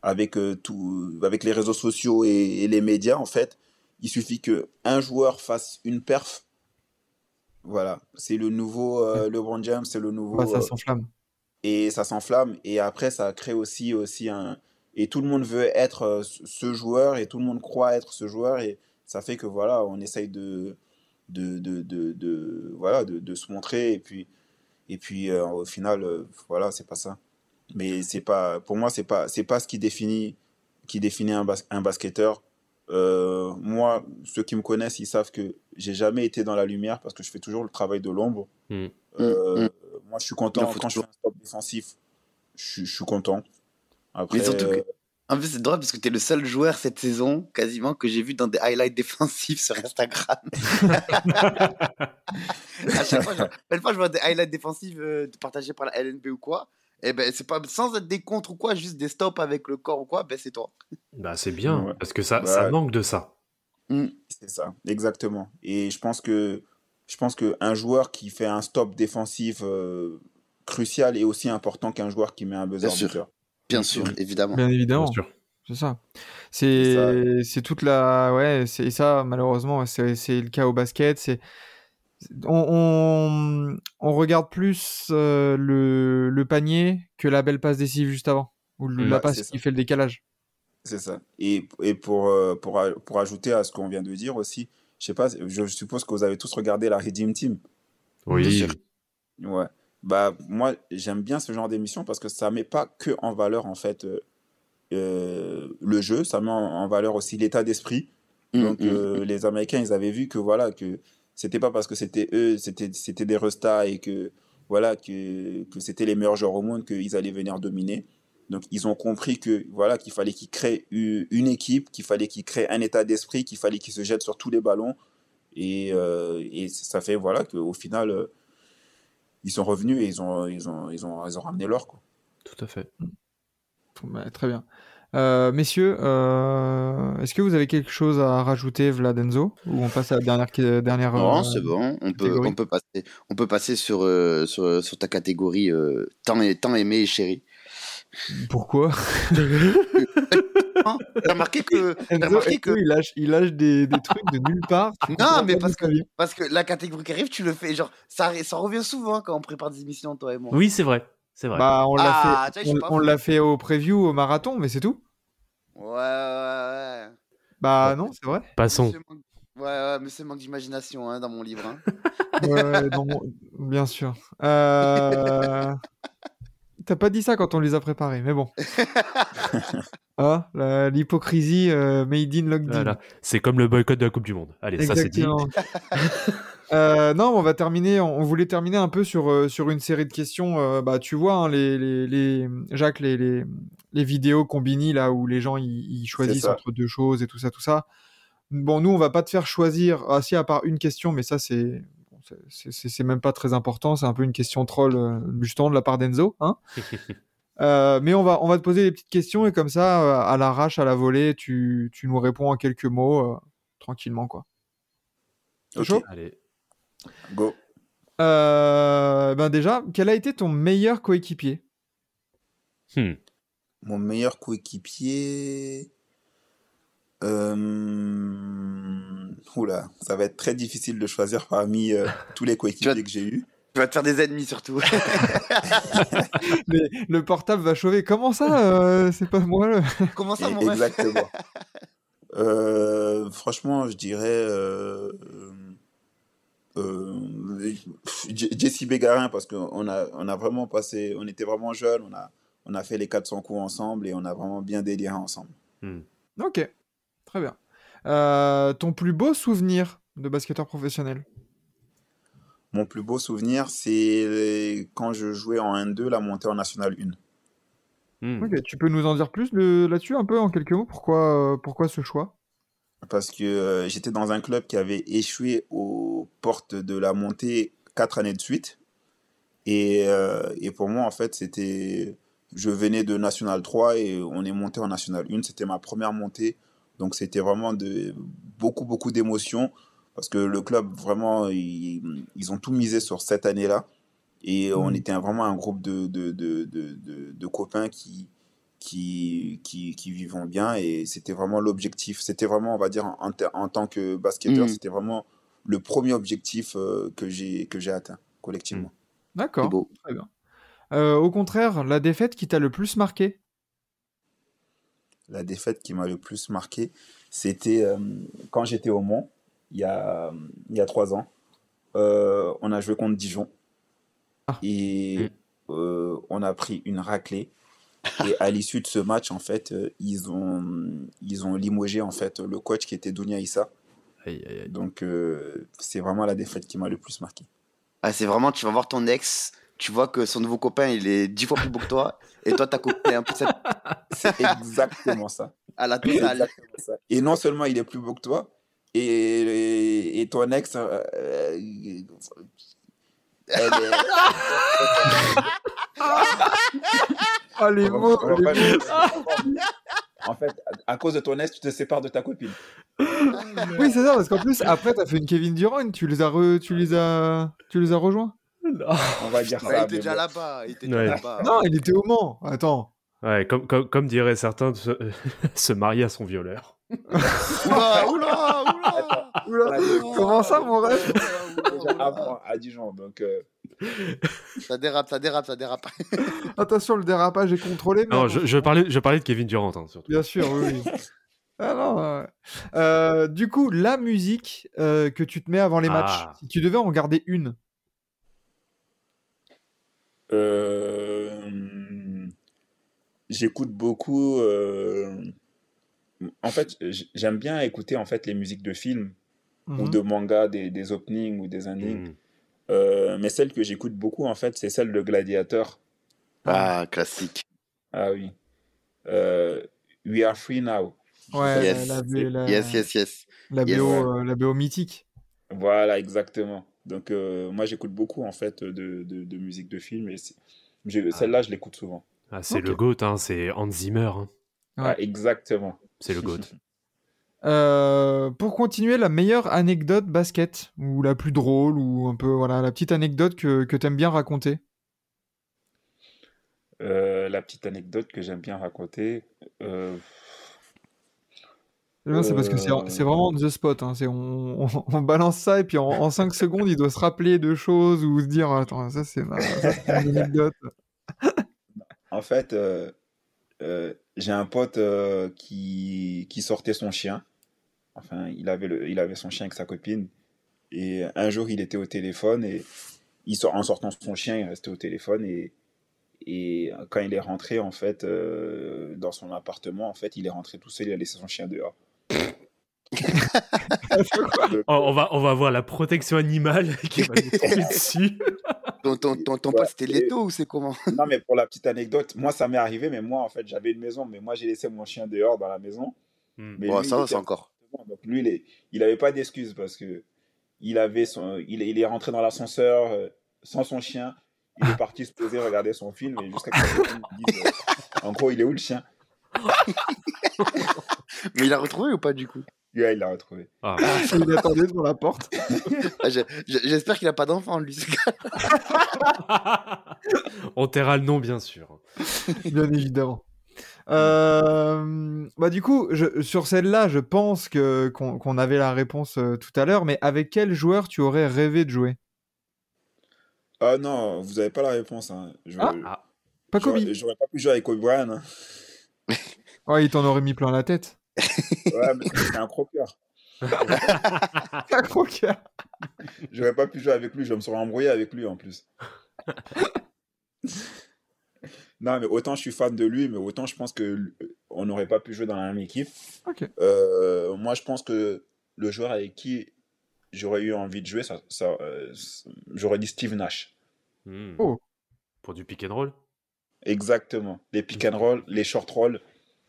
avec, euh, tout, avec les réseaux sociaux et, et les médias, en fait, il suffit qu'un joueur fasse une perf. Voilà. C'est le nouveau euh, LeBron James, c'est le nouveau. Ça euh, s'enflamme. et ça s'enflamme et après ça crée aussi aussi un et tout le monde veut être euh, ce joueur et tout le monde croit être ce joueur et ça fait que voilà on essaye de de, de, de, de- voilà de, de se montrer et puis et puis euh, au final voilà c'est pas ça mais c'est pas pour moi c'est pas c'est pas ce qui définit qui définit un, bas- un basketteur Euh, moi ceux qui me connaissent ils savent que j'ai jamais été dans la lumière parce que je fais toujours le travail de l'ombre Mm. Euh, Mm, moi je suis content quand je fais un stop défensif je, suis- je suis content après Mais surtout que, euh, en plus, c'est drôle parce que t'es le seul joueur cette saison, quasiment, que j'ai vu dans des highlights défensifs sur Instagram. à chaque fois, je, fois, je vois des highlights défensifs euh, partagés par la LNB ou quoi. Et ben, c'est pas sans être des contres ou quoi, juste des stops avec le corps ou quoi, ben c'est toi. Bah, c'est bien, Ouais. parce que ça, Bah, ça manque de ça. Mm. C'est ça, exactement. Et je pense que je pense que un joueur qui fait un stop défensif euh, crucial est aussi important qu'un joueur qui met un buzzer Bien sûr. Bien sûr, évidemment. Bien évidemment. Bien sûr. C'est ça. C'est toute la ouais, c'est et ça malheureusement c'est c'est le cas au basket, c'est on, on, on regarde plus euh, le, le panier que la belle passe décisive juste avant ou le- Mm. la passe qui fait le décalage. C'est ça. Et, et pour, euh, pour, pour ajouter à ce qu'on vient de dire aussi, je sais pas, je suppose que vous avez tous regardé la Redeem Team. Oui. Ouais. Bah, moi, j'aime bien ce genre d'émission parce que ça met pas que en valeur, en fait, euh, le jeu, ça met en, en valeur aussi l'état d'esprit. Mm, Donc, mm. euh, les Américains, ils avaient vu que, voilà, que c'était pas parce que c'était eux, c'était, c'était des restas et que, voilà, que, que c'était les meilleurs joueurs au monde qu'ils allaient venir dominer. Donc, ils ont compris que, voilà, qu'il fallait qu'ils créent une équipe, qu'il fallait qu'ils créent un état d'esprit, qu'il fallait qu'ils se jettent sur tous les ballons. Et, euh, et ça fait, voilà, qu'au final, euh, ils sont revenus et ils ont, ils ont, ils ont, ils ont ramené l'or, quoi. Tout à fait. Bah, très bien. Euh, messieurs, euh, est-ce que vous avez quelque chose à rajouter, Vladenzo Ou on passe à la dernière, dernière Non, euh, c'est bon. On peut, on peut passer, on peut passer sur, sur, sur ta catégorie euh, tant, et- tant aimé et chéri. Pourquoi? T'as remarqué que, t'as Enzo, remarqué que il lâche, il lâche des, des trucs de nulle part. Non, mais parce que, parce que la catégorie qui arrive, tu le fais. Genre, ça, ça revient souvent quand on prépare des émissions, toi et moi. Oui, c'est vrai. C'est vrai. Bah, on l'a Ah, fait, on, on l'a au preview, au marathon, mais c'est tout. Ouais, ouais, ouais. Bah Ouais. non, c'est vrai. Passons. Ouais, ouais, mais c'est manque d'imagination hein, dans mon livre. hein. Ouais, ouais, dans mon- Bien sûr. Euh... T'as pas dit ça quand on les a préparés, mais bon. Ah, la- l'hypocrisie euh, made in locked in. Voilà. C'est comme le boycott de la Coupe du Monde. Allez, ça c'est dit. Euh, non, on va terminer. On on voulait terminer un peu sur, euh, sur une série de questions. euh, bah, tu vois, hein, les, les, les- Jacques, les, les, les vidéos combini là où les gens ils, choisissent entre deux choses et tout ça, tout ça. Bon, nous, on va pas te faire choisir. Ah, si, à part une question, mais ça, c'est c'est- même pas très important. C'est un peu une question troll, justement, de la part d'Enzo. Hein Euh, mais on va, on va te poser des petites questions et comme ça, euh, à l'arrache, à la volée, tu, tu nous réponds en quelques mots, euh, tranquillement, quoi. Chaud? Allez. Go. Euh, ben déjà, quel a été ton meilleur coéquipier? Hmm. Mon meilleur coéquipier. Euh... Oula, ça va être très difficile de choisir parmi euh, tous les coéquipiers que j'ai eus. Tu vas te faire des ennemis surtout. Mais le portable va chauffer. Comment ça euh, C'est pas moi le... Comment ça, mon Exactement. Euh, franchement, je dirais euh, euh, Jesse Bégarin parce qu'on a, on a vraiment passé, on était vraiment jeunes, on a, on a fait les 400 coups ensemble et on a vraiment bien déliré ensemble. Hmm. Ok, très bien. Euh, ton plus beau souvenir de basketteur professionnel? Mon plus beau souvenir, c'est quand je jouais en N2, la montée en National 1. Hmm. Tu peux nous en dire plus de- là-dessus un peu en quelques mots? Pourquoi, euh, pourquoi ce choix? Parce que euh, j'étais dans un club qui avait échoué aux portes de la montée quatre années de suite. Et, euh, et pour moi, en fait, c'était. Je venais de National 3 et on est monté en National 1. C'était ma première montée. Donc, c'était vraiment de, beaucoup, beaucoup d'émotions. Parce que le club, vraiment, ils, ils ont tout misé sur cette année-là. Et on Mhm. était vraiment un groupe de, de, de, de, de, de copains qui, qui, qui, qui vivons bien. Et c'était vraiment l'objectif. C'était vraiment, on va dire, en, en tant que basketteur, Mhm. c'était vraiment le premier objectif euh, que j'ai que j'ai atteint collectivement. C'est D'accord, très bien. Euh, au contraire, la défaite qui t'a le plus marqué? La défaite qui m'a le plus marqué, c'était euh, quand j'étais au Mans, il y a, il y a trois ans. Euh, on a joué contre Dijon. Ah. Et euh, on a pris une raclée. Et à l'issue de ce match, en fait, euh, ils ont, ils ont limogé en fait, le coach qui était Dounia Issa. Aïe, aïe, aïe. Donc, euh, c'est vraiment la défaite qui m'a le plus marqué. Ah, c'est vraiment, tu vas voir ton ex, tu vois que son nouveau copain, il est dix fois plus beau que toi, et toi, ta copine est un peu cette... C'est exactement ça. à la C'est totale. exactement ça. Et non seulement il est plus beau que toi, et, et, ton ex, euh, euh, elle est- Ah, les mots, En fait, à cause de ton ex, tu te sépares de ta copine. Oui, c'est ça, parce qu'en plus, après, t'as fait une Kevin Durant, tu les as, re- tu les as, tu les as rejoints On va dire il ça. était mais déjà bon. là-bas. Il était déjà Ouais. là-bas. Non, il était au Mans. Attends. Ouais, comme, comme, comme diraient certains, se, se marier à son violeur. Oula, oula, oula. Oula, Ouais. comment ça, mon rêve avant à Dijon. Donc, euh, Ça dérape, ça dérape, ça dérape. Attention, le dérapage est contrôlé. mais Non, je, je parlais, je parlais de Kevin Durant, hein, surtout. Bien sûr, oui. oui. Ah non, ouais. Euh, du coup, la musique euh, que tu te mets avant les matchs, Ah. si tu devais en garder une, euh, j'écoute beaucoup. En fait, j'aime bien écouter en fait les musiques de films ou Mhm. de manga, des, des openings ou des endings. Hmm. Euh, mais celle que j'écoute beaucoup, en fait, c'est celle de Gladiator. Ah, classique. Ah oui. Euh, We Are Free Now. ouais, Yes. la, la, la- Yes, yes, yes. la Yes. BO, euh, la BO mythique. Voilà, exactement. Donc, euh, moi, j'écoute beaucoup, en fait, de, de, de musique de film. Et c'est- j'ai- celle-là, je l'écoute souvent. Ah, c'est le GOAT, hein, c'est Hans Zimmer. hein. Ouais. Ah, exactement. C'est le GOAT. Euh, pour continuer, la meilleure anecdote basket, ou la plus drôle, ou un peu, voilà, la petite anecdote que, que t'aimes bien raconter. Euh, la petite anecdote que j'aime bien raconter. euh, Eh bien, C'est parce que c'est c'est vraiment on the spot. hein. C'est- On, on- on balance ça et puis en, 5 secondes, il doit se rappeler de choses ou se dire Attends, ça c'est ma- ça, c'est une anecdote. En fait, euh, j'ai un pote euh, qui, qui sortait son chien. Enfin, il avait, le, il avait son chien avec sa copine. Et un jour, il était au téléphone et il en sortant son chien, il restait au téléphone. Et, et quand il est rentré, en fait, euh, dans son appartement, en fait, il est rentré tout seul, il a laissé son chien dehors. Oh, on, va, on va voir la protection animale qui va nous tomber dessus. Ton, ton, ton, ton Ouais, pote, c'était ou c'est comment? Non, mais pour la petite anecdote, moi, ça m'est arrivé, mais moi, en fait, j'avais une maison, mais moi, j'ai laissé mon chien dehors dans la maison. Hmm. Mais Ouais, lui, Ça va, c'est encore. Bon, Donc lui, il est- il avait pas d'excuse parce que il avait son, il, est- il est rentré dans l'ascenseur euh, sans son chien. Il est parti se poser, regarder son film et jusqu'à euh, en gros, il est où le chien? Mais il a retrouvé ou pas du coup? Il l'a retrouvé. Ah. Il attendait devant la porte. Ah, je- je- J'espère qu'il a pas d'enfant lui. on taira le nom, bien sûr. Bien évidemment. Euh, bah du coup, je- sur celle-là, je pense que qu'on avait la réponse euh, tout à l'heure, mais avec quel joueur tu aurais rêvé de jouer? Ah non, vous avez pas la réponse. Hein. Je- Ah, Ah. Pas Kobe. j'aurais- J'aurais pas pu jouer avec Kobe Bryant. hein. Ouais, il t'en aurait mis plein la tête. Ouais, mais c'est un croqueur. Un croqueur. J'aurais pas pu jouer avec lui. Je me serais embrouillé avec lui en plus. non, mais autant je suis fan de lui, mais autant je pense que on n'aurait pas pu jouer dans la même équipe. Ok. Euh, moi, je pense que le joueur avec qui j'aurais eu envie de jouer, ça, ça, euh, j'aurais dit Steve Nash. Hmm. Oh. Pour du pick and roll? Exactement. Les pick and roll, les short roll.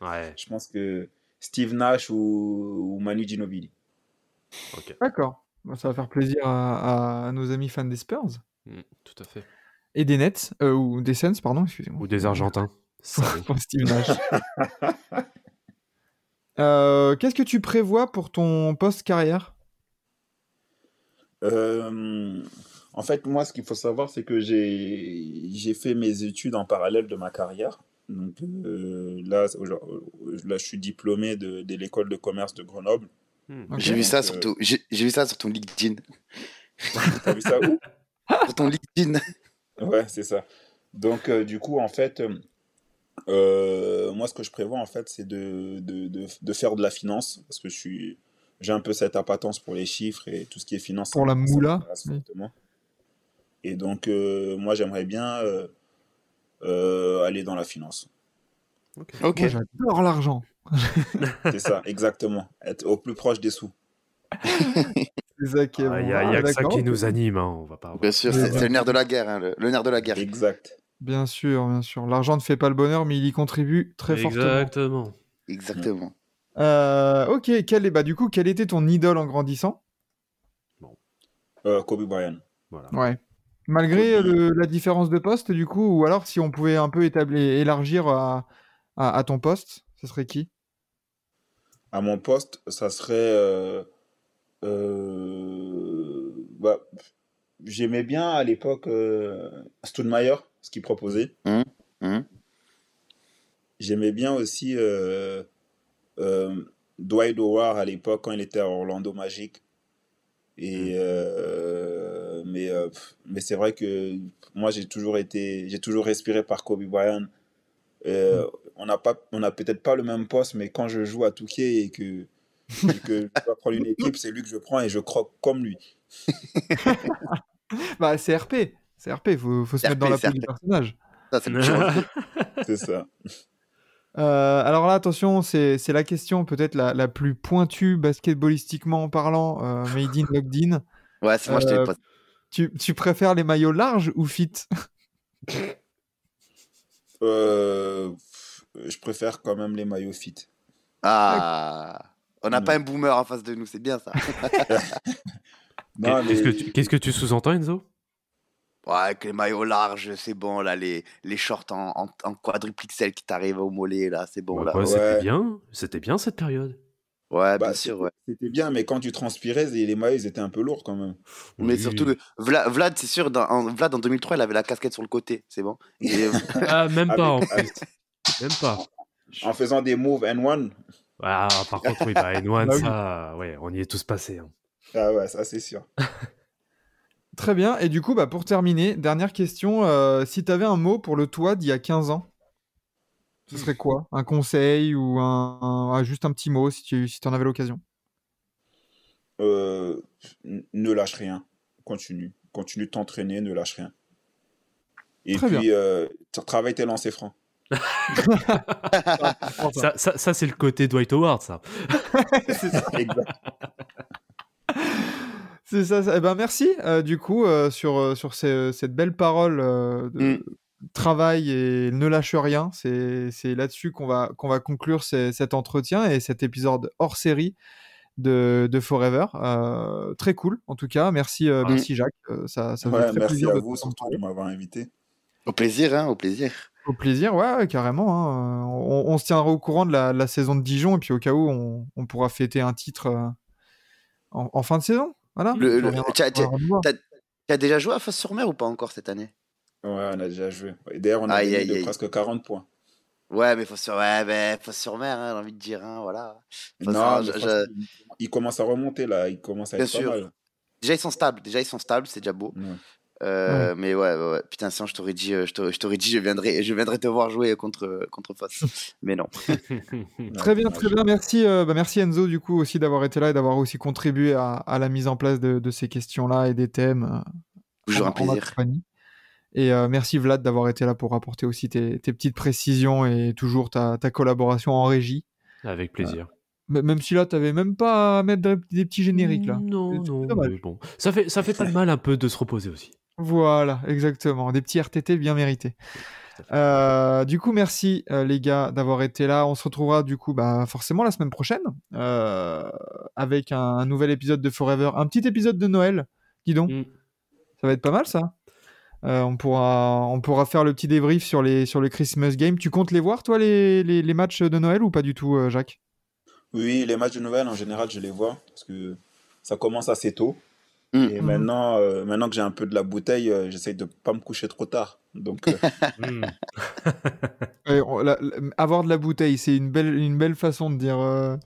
Ouais, Je pense que Steve Nash ou, ou Manu Ginobili. D'accord. Bah, ça va faire plaisir à, à nos amis fans des Spurs. Hmm, tout à fait. Et des Nets, euh, ou des Suns, pardon, excusez-moi. Ou des Argentins. Steve Nash. Euh, Qu'est-ce que tu prévois pour ton post-carrière? Euh, en fait, moi, ce qu'il faut savoir, c'est que j'ai j'ai fait mes études en parallèle de ma carrière. Donc euh, là, aujourd'hui- là, je suis diplômé de, de l'école de commerce de Grenoble. Hmm. J'ai vu ça sur euh, ton, j'ai j'ai vu ça sur ton LinkedIn. T'as vu ça où? Sur ton LinkedIn. Ouais, c'est ça. Donc, euh, du coup, en fait, euh, moi, ce que je prévois, en fait, c'est de, de, de, de faire de la finance, parce que je suis, j'ai un peu cette appétence pour les chiffres et tout ce qui est finance. Pour la moula. Et donc, euh, moi, j'aimerais bien euh, euh, aller dans la finance. Ok. Ok. Moi, j'adore l'argent. C'est ça, exactement. Être au plus proche des sous. C'est ça qui est bon. n'y a, Ah, y a que ça qui nous anime, hein, on va pas. Bien sûr, c'est le nerf de la guerre, hein, le, le nerf de la guerre. Exact. Bien sûr, bien sûr. L'argent ne fait pas le bonheur, mais il y contribue très fortement. Exactement. Exactement. Euh, ok, quel est, bah, du coup, quelle était ton idole en grandissant? Euh, Kobe Bryant. Voilà. Ouais. Malgré le- la différence de poste, du coup, ou alors si on pouvait un peu établir, élargir à, à, à ton poste, ce serait qui? À mon poste, ça serait. euh, euh, bah, J'aimais bien à l'époque euh, ce qu'il proposait. Hum, hum. J'aimais bien aussi euh, euh, Dwight Howard à l'époque quand il était à Orlando Magic. Et, euh, mais euh, mais c'est vrai que moi j'ai toujours été j'ai toujours respiré par Kobe Bryant. Euh, on n'a pas on n'a peut-être pas le même poste mais quand je joue à Touquet et que et que je dois prendre une équipe c'est lui que je prends et je croque comme lui. Bah, c'est RP. C'est RP, faut, faut se RP, mettre dans la peau du personnage. C'est ça. Euh, alors là, attention, c'est c'est la question peut-être la, la plus pointue basketballistiquement parlant, euh, made in, locked in. Ouais, c'est moi, je Euh, pas. Tu, tu préfères les maillots larges ou fit? Euh, je préfère quand même les maillots fit. Ah. On n'a pas un boomer en face de nous, c'est bien ça. Qu'est-ce que tu, qu'est-ce que tu sous-entends, Enzo? Ouais, avec les maillots larges, c'est bon, là, les, les shorts en, en, qui t'arrivent au mollet, là, c'est bon, Bah là. Ouais. C'était bien. C'était bien cette période. Ouais, bah, bien sûr, ouais. C'était bien, mais quand tu transpirais, les maillots ils étaient un peu lourds quand même. Mais Oui. surtout, le... Vla- Vlad, c'est sûr, dans, en, Vlad, en 2003, il avait la casquette sur le côté, c'est bon. Et, Ah, même pas en plus. Même pas. En faisant des moves N1. Ah, par contre, oui, bah, N1, Bah oui. ça, ouais, on y est tous passés. hein. Ah ouais, ça c'est sûr. Très bien. Et du coup, bah, pour terminer, dernière question. euh, si tu avais un mot pour le toi d'il y a 15 ans, ce serait quoi? Un conseil ou un, un- ah, juste un petit mot si tu si en avais l'occasion? Euh, ne lâche rien. Continue. Continue de t'entraîner, ne lâche rien. Et Très puis, euh, tra- travaille tes lancers francs. Ça, ça, ça, c'est le côté Dwight Howard, ça. Exact. C'est ça. ça. Eh ben, merci, euh, du coup, euh, sur, sur ces- cette belle parole euh, de Mm. Travail et ne lâche rien. C'est c'est là-dessus qu'on va, qu'on va conclure ces- cet entretien et cet épisode hors série de, de Forever. Euh, très cool, en tout cas. Merci, euh, merci Jacques. Euh, ça, ça fait très merci plaisir à de vous surtout de m'avoir invité. Au plaisir, hein, au plaisir. Au plaisir, ouais, ouais, carrément. hein. On, on se tiendra au courant de la, saison de Dijon et puis au cas où on, on pourra fêter un titre en, en fin de saison. Voilà. Le- Tu le- reviendras- tiens, tu reviendras nous voir. Tu as déjà joué à Fosse-sur-Mer ou pas encore cette année? Ouais, on a déjà joué. Et D'ailleurs, on a Aïe, gagné aïe, de aïe. presque 40 points. Ouais, mais Fosse-sur ouais, mais Fosse-sur-Mer, hein, j'ai envie de dire, hein, voilà. Non, je- je- il- commence à remonter là. Il commence à Bien être sûr. pas mal. Déjà, ils sont stables, déjà, ils sont stables, c'est déjà beau. Ouais. Euh, Mais ouais, ouais, ouais. Putain, sinon, je t'aurais dit, euh, je t'aurais je t'aurais dit, je viendrais, je viendrais te voir jouer contre, contre Fosse. mais non. Très bien, très bien. Merci, euh, bah, merci Enzo du coup aussi d'avoir été là et d'avoir aussi contribué à, à la mise en place de, de ces questions-là et des thèmes. Toujours en- un plaisir. Et euh, merci Vlad d'avoir été là pour apporter aussi tes, tes petites précisions et toujours ta, ta collaboration en régie. Avec plaisir. M- Même si là, t'avais même pas à mettre des, des petits génériques là. Non, non, dommage. mais bon. Ça fait, ça fait pas de mal un peu de se reposer aussi. Voilà, exactement. Des petits RTT bien mérités. Euh, du coup, merci euh, les gars d'avoir été là. On se retrouvera du coup bah, forcément la semaine prochaine euh, avec un, un nouvel épisode de Forever, un petit épisode de Noël. Dis donc, Mm. ça va être pas mal ça. Euh, on, pourra, on pourra faire le petit débrief sur les, sur les Christmas Games. Tu comptes les voir toi les, les, les matchs de Noël ou pas du tout, euh, Jacques? Oui, les matchs de Noël, en général, je les vois parce que ça commence assez tôt. Mm. Et maintenant, euh, maintenant que j'ai un peu de la bouteille, euh, j'essaye de pas me coucher trop tard. Donc, euh, Mm. Ouais, on- la- la- avoir de la bouteille, c'est une belle, une belle façon de dire, euh,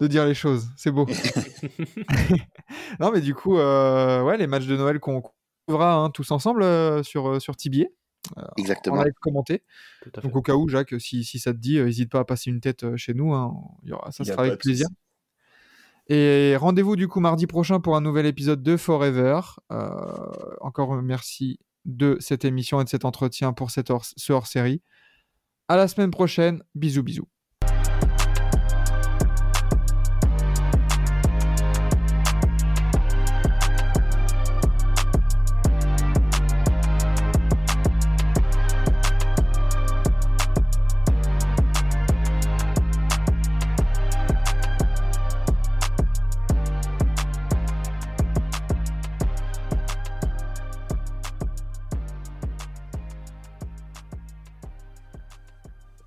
de dire les choses. C'est beau. non, mais du coup, euh, ouais, les matchs de Noël qu'on hein, tous ensemble euh, sur, euh, sur Tibier, en Exactement. live commenté. Tout à fait. Donc, au cas où, Jacques, si, si ça te dit, n'hésite pas à passer une tête euh, chez nous. hein. Il y aura, ça sera avec plaisir. Et rendez-vous du coup mardi prochain pour un nouvel épisode de Forever. Euh, encore merci de cette émission et de cet entretien pour cette hors- ce hors-série. À la semaine prochaine. Bisous, bisous.